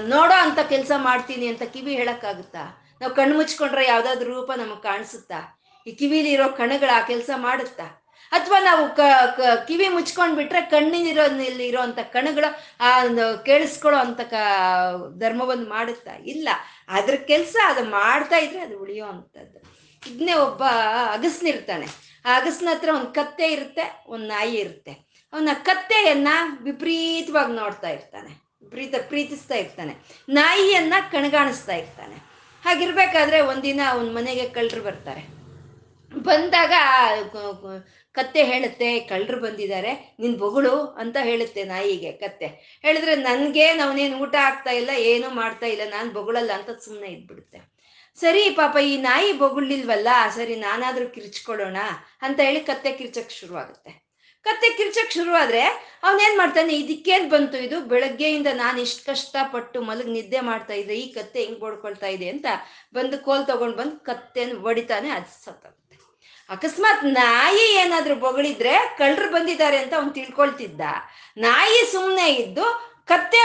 Speaker 1: ನೋಡೋ ಅಂತ ಕೆಲಸ ಮಾಡ್ತೀನಿ ಅಂತ ಕಿವಿ ಹೇಳಕ್ಕಾಗುತ್ತಾ? ನಾವು ಕಣ್ಣು ಮುಚ್ಕೊಂಡ್ರೆ ಯಾವ್ದಾದ್ರು ರೂಪ ನಮಗೆ ಕಾಣಿಸುತ್ತಾ? ಈ ಕಿವಿಲಿ ಇರೋ ಕಣಗಳು ಆ ಕೆಲಸ ಮಾಡುತ್ತಾ? ಅಥವಾ ನಾವು ಕ ಕಿವಿ ಮುಚ್ಕೊಂಡ್ ಬಿಟ್ರೆ ಕಣ್ಣಿನಿರೋ ಇರೋಂಥ ಕಣಗಳು, ಆ ಕೇಳಿಸ್ಕೊಳ್ಳೋ ಅಂತ ಧರ್ಮವನ್ನು ಮಾಡುತ್ತಾ ಇಲ್ಲ. ಅದ್ರ ಕೆಲಸ ಅದು ಮಾಡ್ತಾ ಇದ್ರೆ ಅದು ಉಳಿಯೋ ಅಂಥದ್ದು. ಇದನ್ನೇ ಒಬ್ಬ ಅಗಸ್ನಿರ್ತಾನೆ ಆ ಅಗಸ್ನ ಹತ್ರ ಒಂದು ಕತ್ತೆ ಇರುತ್ತೆ, ಒಂದು ನಾಯಿ ಇರುತ್ತೆ. ಅವನ ಕತ್ತೆಯನ್ನ ವಿಪರೀತವಾಗಿ ನೋಡ್ತಾ ಇರ್ತಾನೆ. ಪ್ರೀತ, ಪ್ರೀತಿಸ್ತಾ ಇರ್ತಾನೆ. ನಾಯಿಯನ್ನ ಕಣ್ಗಾಣಿಸ್ತಾ ಇರ್ತಾನೆ. ಹಾಗಿರ್ಬೇಕಾದ್ರೆ ಒಂದಿನ ಅವನ ಮನೆಗೆ ಕಳ್ಳರು ಬರ್ತಾರೆ. ಬಂದಾಗ ಕತ್ತೆ ಹೇಳುತ್ತೆ, ಕಳ್ಳರು ಬಂದಿದ್ದಾರೆ, ನಿನ್ ಬೊಗಳು ಅಂತ ಹೇಳುತ್ತೆ ನಾಯಿಗೆ ಕತ್ತೆ. ಹೇಳಿದ್ರೆ ನನ್ಗೆ ಅವನೇನು ಊಟ ಆಗ್ತಾ ಇಲ್ಲ, ಏನೂ ಮಾಡ್ತಾ ಇಲ್ಲ, ನಾನು ಬೊಗಳಲ್ಲ ಅಂತ ಸುಮ್ಮನೆ ಇದ್ಬಿಡುತ್ತೆ. ಸರಿ ಪಾಪ, ಈ ನಾಯಿ ಬೊಗಳಿಲ್ವಲ್ಲ ಸರಿ ನಾನಾದ್ರೂ ಕಿರ್ಚ್ಕೊಳ್ಳೋಣ ಅಂತ ಹೇಳಿ ಕತ್ತೆ ಕಿರ್ಚಕ್ ಶುರುವಾಗುತ್ತೆ. ಕತ್ತೆ ಕಿರ್ಚಕ್ ಶುರುವಾದ್ರೆ ಅವನೇನ್ ಮಾಡ್ತಾನೆ, ಇದಕ್ಕೇನ್ ಬಂತು ಇದು? ಬೆಳಗ್ಗೆಯಿಂದ ನಾನು ಇಷ್ಟು ಕಷ್ಟಪಟ್ಟು ಮಲಗ್ ನಿದ್ದೆ ಮಾಡ್ತಾ ಇದ್ದೆ ಈ ಕತ್ತೆ ಹಿಂಗ್ ಬಡ್ಕೊಳ್ತಾ ಇದೆ ಅಂತ ಬಂದು ಕೋಲ್ ತಗೊಂಡ್ ಬಂದು ಕತ್ತೆನ ಹೊಡಿತಾನೆ, ಅದು ಸತ್ತೋಗುತ್ತೆ ಅಕಸ್ಮಾತ್ ನಾಯಿ ಏನಾದ್ರೂ ಬೊಗಳಿದ್ರೆ ಕಳ್ಳರು ಬಂದಿದ್ದಾರೆ ಅಂತ ಅವ್ನು ತಿಳ್ಕೊಳ್ತಿದ್ದ. ನಾಯಿ ಸುಮ್ಮನೆ ಇದ್ದು ಕತ್ತೆ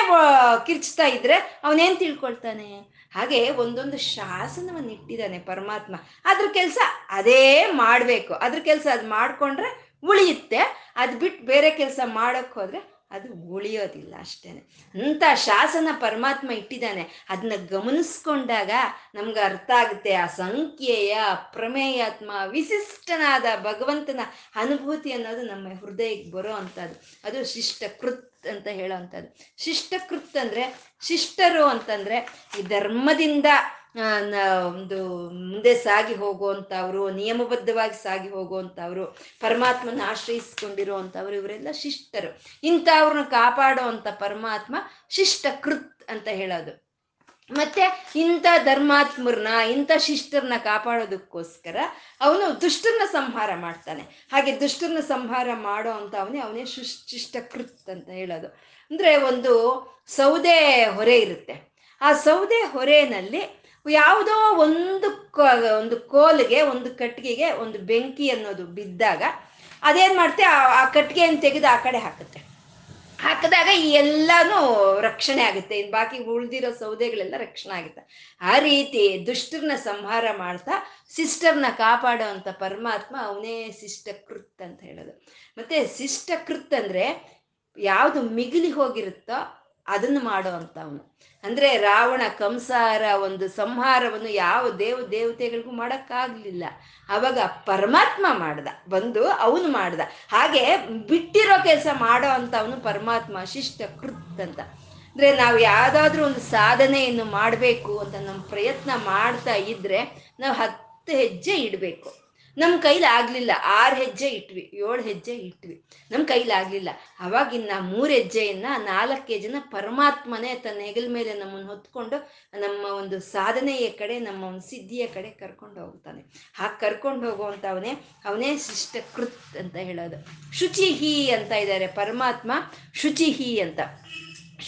Speaker 1: ಕಿರ್ಚ್ತಾ ಇದ್ರೆ ಅವನೇನ್ ತಿಳ್ಕೊಳ್ತಾನೆ? ಹಾಗೆ ಒಂದೊಂದು ಶಾಸನವನ್ನು ಇಟ್ಟಿದ್ದಾನೆ ಪರಮಾತ್ಮ. ಅದ್ರ ಕೆಲಸ ಅದೇ ಮಾಡ್ಬೇಕು. ಅದ್ರ ಕೆಲಸ ಅದು ಮಾಡ್ಕೊಂಡ್ರೆ ಉಳಿಯುತ್ತೆ. ಅದ್ ಬಿಟ್ಟು ಬೇರೆ ಕೆಲಸ ಮಾಡೋಕ್ಕೆ ಹೋದ್ರೆ ಅದು ಉಳಿಯೋದಿಲ್ಲ ಅಷ್ಟೇನೆ ಅಂತ ಶಾಸನ ಪರಮಾತ್ಮ ಇಟ್ಟಿದ್ದಾನೆ. ಅದನ್ನ ಗಮನಿಸ್ಕೊಂಡಾಗ ನಮ್ಗೆ ಅರ್ಥ ಆಗುತ್ತೆ, ಆ ಸಂಖ್ಯೆಯ ಪ್ರಮೇಯಾತ್ಮ ವಿಶಿಷ್ಟನಾದ ಭಗವಂತನ ಅನುಭೂತಿ ಅನ್ನೋದು ನಮ್ಮ ಹೃದಯಕ್ಕೆ ಬರೋ ಅಂಥದ್ದು. ಅದು ಶಿಷ್ಟಕೃತ್ ಅಂತ ಹೇಳೋ ಅಂಥದ್ದು. ಶಿಷ್ಟಕೃತ್ ಅಂದ್ರೆ ಶಿಷ್ಟರು ಅಂತಂದ್ರೆ ಈ ಧರ್ಮದಿಂದ ಒಂದು ಮುಂದೆ ಸಾಗಿ ಹೋಗುವಂಥವ್ರು, ನಿಯಮಬದ್ಧವಾಗಿ ಸಾಗಿ ಹೋಗುವಂಥವ್ರು, ಪರಮಾತ್ಮನ ಆಶ್ರಯಿಸ್ಕೊಂಡಿರುವಂಥವ್ರು ಇವರೆಲ್ಲ ಶಿಷ್ಟರು. ಇಂಥವ್ರನ್ನ ಕಾಪಾಡುವಂಥ ಪರಮಾತ್ಮ ಶಿಷ್ಟ ಕೃತ್ ಅಂತ ಹೇಳೋದು. ಮತ್ತೆ ಇಂಥ ಧರ್ಮಾತ್ಮರನ್ನ ಇಂಥ ಶಿಷ್ಟರನ್ನ ಕಾಪಾಡೋದಕ್ಕೋಸ್ಕರ ಅವನು ದುಷ್ಟರನ್ನ ಸಂಹಾರ ಮಾಡ್ತಾನೆ. ಹಾಗೆ ದುಷ್ಟರನ್ನ ಸಂಹಾರ ಮಾಡೋ ಅಂತ ಅವನೇ ಅವನೇ ಶಿಷ್ಟ ಕೃತ್ ಅಂತ ಹೇಳೋದು. ಅಂದ್ರೆ ಒಂದು ಸೌದೆ ಹೊರೆ ಇರುತ್ತೆ. ಆ ಸೌದೆ ಹೊರೆನಲ್ಲಿ ಯಾವುದೋ ಒಂದು ಒಂದು ಕೋಲಿಗೆ, ಒಂದು ಕಟ್ಟಿಗೆಗೆ ಒಂದು ಬೆಂಕಿ ಅನ್ನೋದು ಬಿದ್ದಾಗ ಅದೇನ್ ಮಾಡುತ್ತೆ ಆ- ಕಟ್ಟಿಗೆಯನ್ನು ತೆಗೆದು ಆ ಕಡೆ ಹಾಕುತ್ತೆ. ಹಾಕಿದಾಗ ಈ ಎಲ್ಲಾನು ರಕ್ಷಣೆ ಆಗುತ್ತೆ. ಇನ್ನು ಬಾಕಿ ಉಳ್ದಿರೋ ಸೌದೆಗಳೆಲ್ಲ ರಕ್ಷಣೆ ಆಗುತ್ತೆ. ಆ ರೀತಿ ದುಷ್ಟರನ್ನ ಸಂಹಾರ ಮಾಡ್ತಾ, ಸಿಸ್ಟರ್ನ ಕಾಪಾಡೋ ಅಂತ ಪರಮಾತ್ಮ ಅವನೇ ಸಿಷ್ಟಕೃತ್ ಅಂತ ಹೇಳೋದು. ಮತ್ತೆ ಸಿಷ್ಟಕೃತ್ ಅಂದ್ರೆ ಯಾವುದು ಮಿಗಿಲಿ ಹೋಗಿರುತ್ತೋ ಅದನ್ನು ಮಾಡೋ ಅಂತ ಅವನು ಅಂದ್ರೆ ರಾವಣ ಕಂಸಾರ ಒಂದು ಸಂಹಾರವನ್ನು ಯಾವ ದೇವ ದೇವತೆಗಳಿಗೂ ಮಾಡೋಕ್ಕಾಗಲಿಲ್ಲ. ಅವಾಗ ಪರಮಾತ್ಮ ಮಾಡ್ದ, ಬಂದು ಅವನು ಮಾಡ್ದ. ಹಾಗೆ ಬಿಟ್ಟಿರೋ ಕೆಲಸ ಮಾಡೋ ಅಂತ ಅವನು ಪರಮಾತ್ಮ ಶಿಷ್ಟ ಕೃತ್ ಅಂತ. ಅಂದ್ರೆ ನಾವು ಯಾವುದಾದ್ರೂ ಒಂದು ಸಾಧನೆಯನ್ನು ಮಾಡಬೇಕು ಅಂತ ನಮ್ಮ ಪ್ರಯತ್ನ ಮಾಡ್ತಾ ಇದ್ರೆ ನಾವು ಹತ್ತು ಹೆಜ್ಜೆ ಇಡಬೇಕು. ನಮ್ಮ ಕೈಲಿ ಆಗ್ಲಿಲ್ಲ, ಆರು ಹೆಜ್ಜೆ ಇಟ್ವಿ, ಏಳು ಹೆಜ್ಜೆ ಇಟ್ವಿ. ನಮ್ಮ ಕೈಲಿ ಆಗ್ಲಿಲ್ಲ. ಅವಾಗಿನ್ನ ಮೂರು ಹೆಜ್ಜೆಯನ್ನ ನಾಲ್ಕು ಹೆಜ್ಜೆನ ಪರಮಾತ್ಮನೇ ತನ್ನ ಹೆಗಲ ಮೇಲೆ ನಮ್ಮನ್ನು ಹೊತ್ಕೊಂಡು ನಮ್ಮ ಒಂದು ಸಾಧನೆಯ ಕಡೆ, ನಮ್ಮ ಒಂದು ಸಿದ್ಧಿಯ ಕಡೆ ಕರ್ಕೊಂಡು ಹೋಗ್ತಾನೆ. ಹಾಗೆ ಕರ್ಕೊಂಡು ಹೋಗುವಂತ ಅವನೇ ಶಿಷ್ಟ ಕೃತ್ ಅಂತ ಹೇಳೋದು. ಶುಚಿಹಿ ಅಂತ ಇದ್ದಾರೆ ಪರಮಾತ್ಮ ಶುಚಿಹಿ ಅಂತ.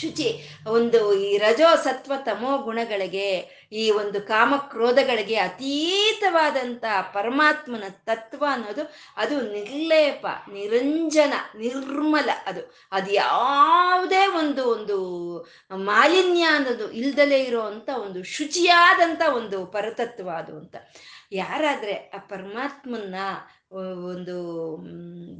Speaker 1: ಶುಚಿ ಒಂದು ಈ ರಜೋ ಸತ್ವ ತಮೋ ಗುಣಗಳಿಗೆ ಈ ಒಂದು ಕಾಮಕ್ರೋಧಗಳಿಗೆ ಅತೀತವಾದಂಥ ಪರಮಾತ್ಮನ ತತ್ವ ಅನ್ನೋದು ಅದು ನಿರ್ಲೇಪ, ನಿರಂಜನ, ನಿರ್ಮಲ ಅದು. ಅದು ಯಾವುದೇ ಒಂದು ಒಂದು ಮಾಲಿನ್ಯ ಅನ್ನೋದು ಇಲ್ದಲೇ ಇರೋವಂಥ ಒಂದು ಶುಚಿಯಾದಂಥ ಒಂದು ಪರತತ್ವ ಅದು ಅಂತ. ಯಾರಾದ್ರೆ ಆ ಪರಮಾತ್ಮನ್ನ ಒಂದು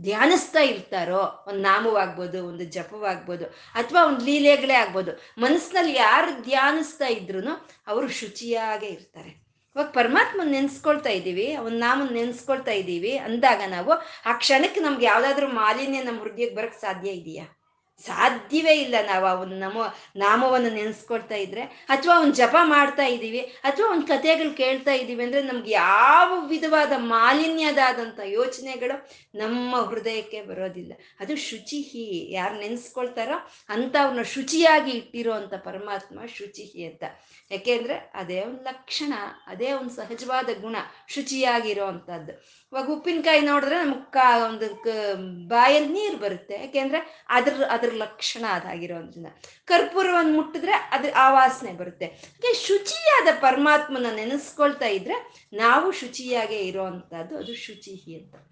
Speaker 1: ಧ್ಯಾನಿಸ್ತಾ ಇರ್ತಾರೋ, ಒಂದು ನಾಮವಾಗ್ಬೋದು, ಒಂದು ಜಪವಾಗ್ಬೋದು, ಅಥವಾ ಒಂದು ಲೀಲೆಗಳೇ ಆಗ್ಬೋದು ಮನಸ್ಸಿನಲ್ಲಿ ಯಾರು ಧ್ಯಾನಿಸ್ತಾ ಇದ್ರು ಅವರು ಶುಚಿಯಾಗೇ ಇರ್ತಾರೆ. ಇವಾಗ ಪರಮಾತ್ಮನ ನೆನ್ಸ್ಕೊಳ್ತಾ ಇದ್ದೀವಿ, ಅವನ್ ನಾಮನ ನೆನ್ಸ್ಕೊಳ್ತಾ ಇದ್ದೀವಿ, ಅಂದಾಗ ನಾವು ಆ ಕ್ಷಣಕ್ಕೆ ನಮ್ಗೆ ಯಾವುದಾದ್ರೂ ಮಾಲಿನ್ಯ ನಮ್ಮ ಹೃದಯಕ್ಕೆ ಬರೋಕ್ಕೆ ಸಾಧ್ಯ ಇದೆಯಾ? ಸಾಧ್ಯವೇ ಇಲ್ಲ ನಾವು ಅವನ ನಮ, ನಾಮವನ್ನು ನೆನೆಸ್ಕೊಳ್ತಾ ಇದ್ರೆ, ಅಥವಾ ಅವ್ನ ಜಪ ಮಾಡ್ತಾ ಇದ್ದೀವಿ ಅಥವಾ ಅವ್ನ ಕಥೆಗಳು ಕೇಳ್ತಾ ಇದ್ದೀವಿ ಅಂದ್ರೆ ನಮ್ಗೆ ಯಾವ ವಿಧವಾದ ಮಾಲಿನ್ಯದಾದಂಥ ಯೋಚನೆಗಳು ನಮ್ಮ ಹೃದಯಕ್ಕೆ ಬರೋದಿಲ್ಲ. ಅದು ಶುಚಿಹಿ ಯಾರು ನೆನೆಸ್ಕೊಳ್ತಾರೋ ಅಂಥವ್ನ ಶುಚಿಯಾಗಿ ಇಟ್ಟಿರೋ ಅಂತ ಪರಮಾತ್ಮ ಶುಚಿಹಿ ಅಂತ. ಯಾಕೆಂದ್ರೆ ಅದೇ ಒಂದು ಲಕ್ಷಣ, ಅದೇ ಒಂದು ಸಹಜವಾದ ಗುಣ ಶುಚಿಯಾಗಿರೋ ಅಂಥದ್ದು ಇವಾಗ ಉಪ್ಪಿನಕಾಯಿ ನೋಡಿದ್ರೆ ನಮ್ಗೆ ಕಾ, ಒಂದು ಬಾಯಲ್ಲಿ ನೀರು ಬರುತ್ತೆ. ಯಾಕೆಂದ್ರೆ ಅದ್ರ ಅದ್ರ ಲಕ್ಷಣ ಅದಾಗಿರೋದ್ರಿಂದ. ಕರ್ಪೂರವನ್ನು ಮುಟ್ಟಿದ್ರೆ ಅದ್ರ ಆ ವಾಸನೆ ಬರುತ್ತೆ. ಶುಚಿಯಾದ ಪರಮಾತ್ಮನ ನೆನೆಸ್ಕೊಳ್ತಾ ಇದ್ರೆ ನಾವು ಶುಚಿಯಾಗೆ ಇರೋ ಅಂಥದ್ದು ಅದು ಶುಚಿ ಅಂತ.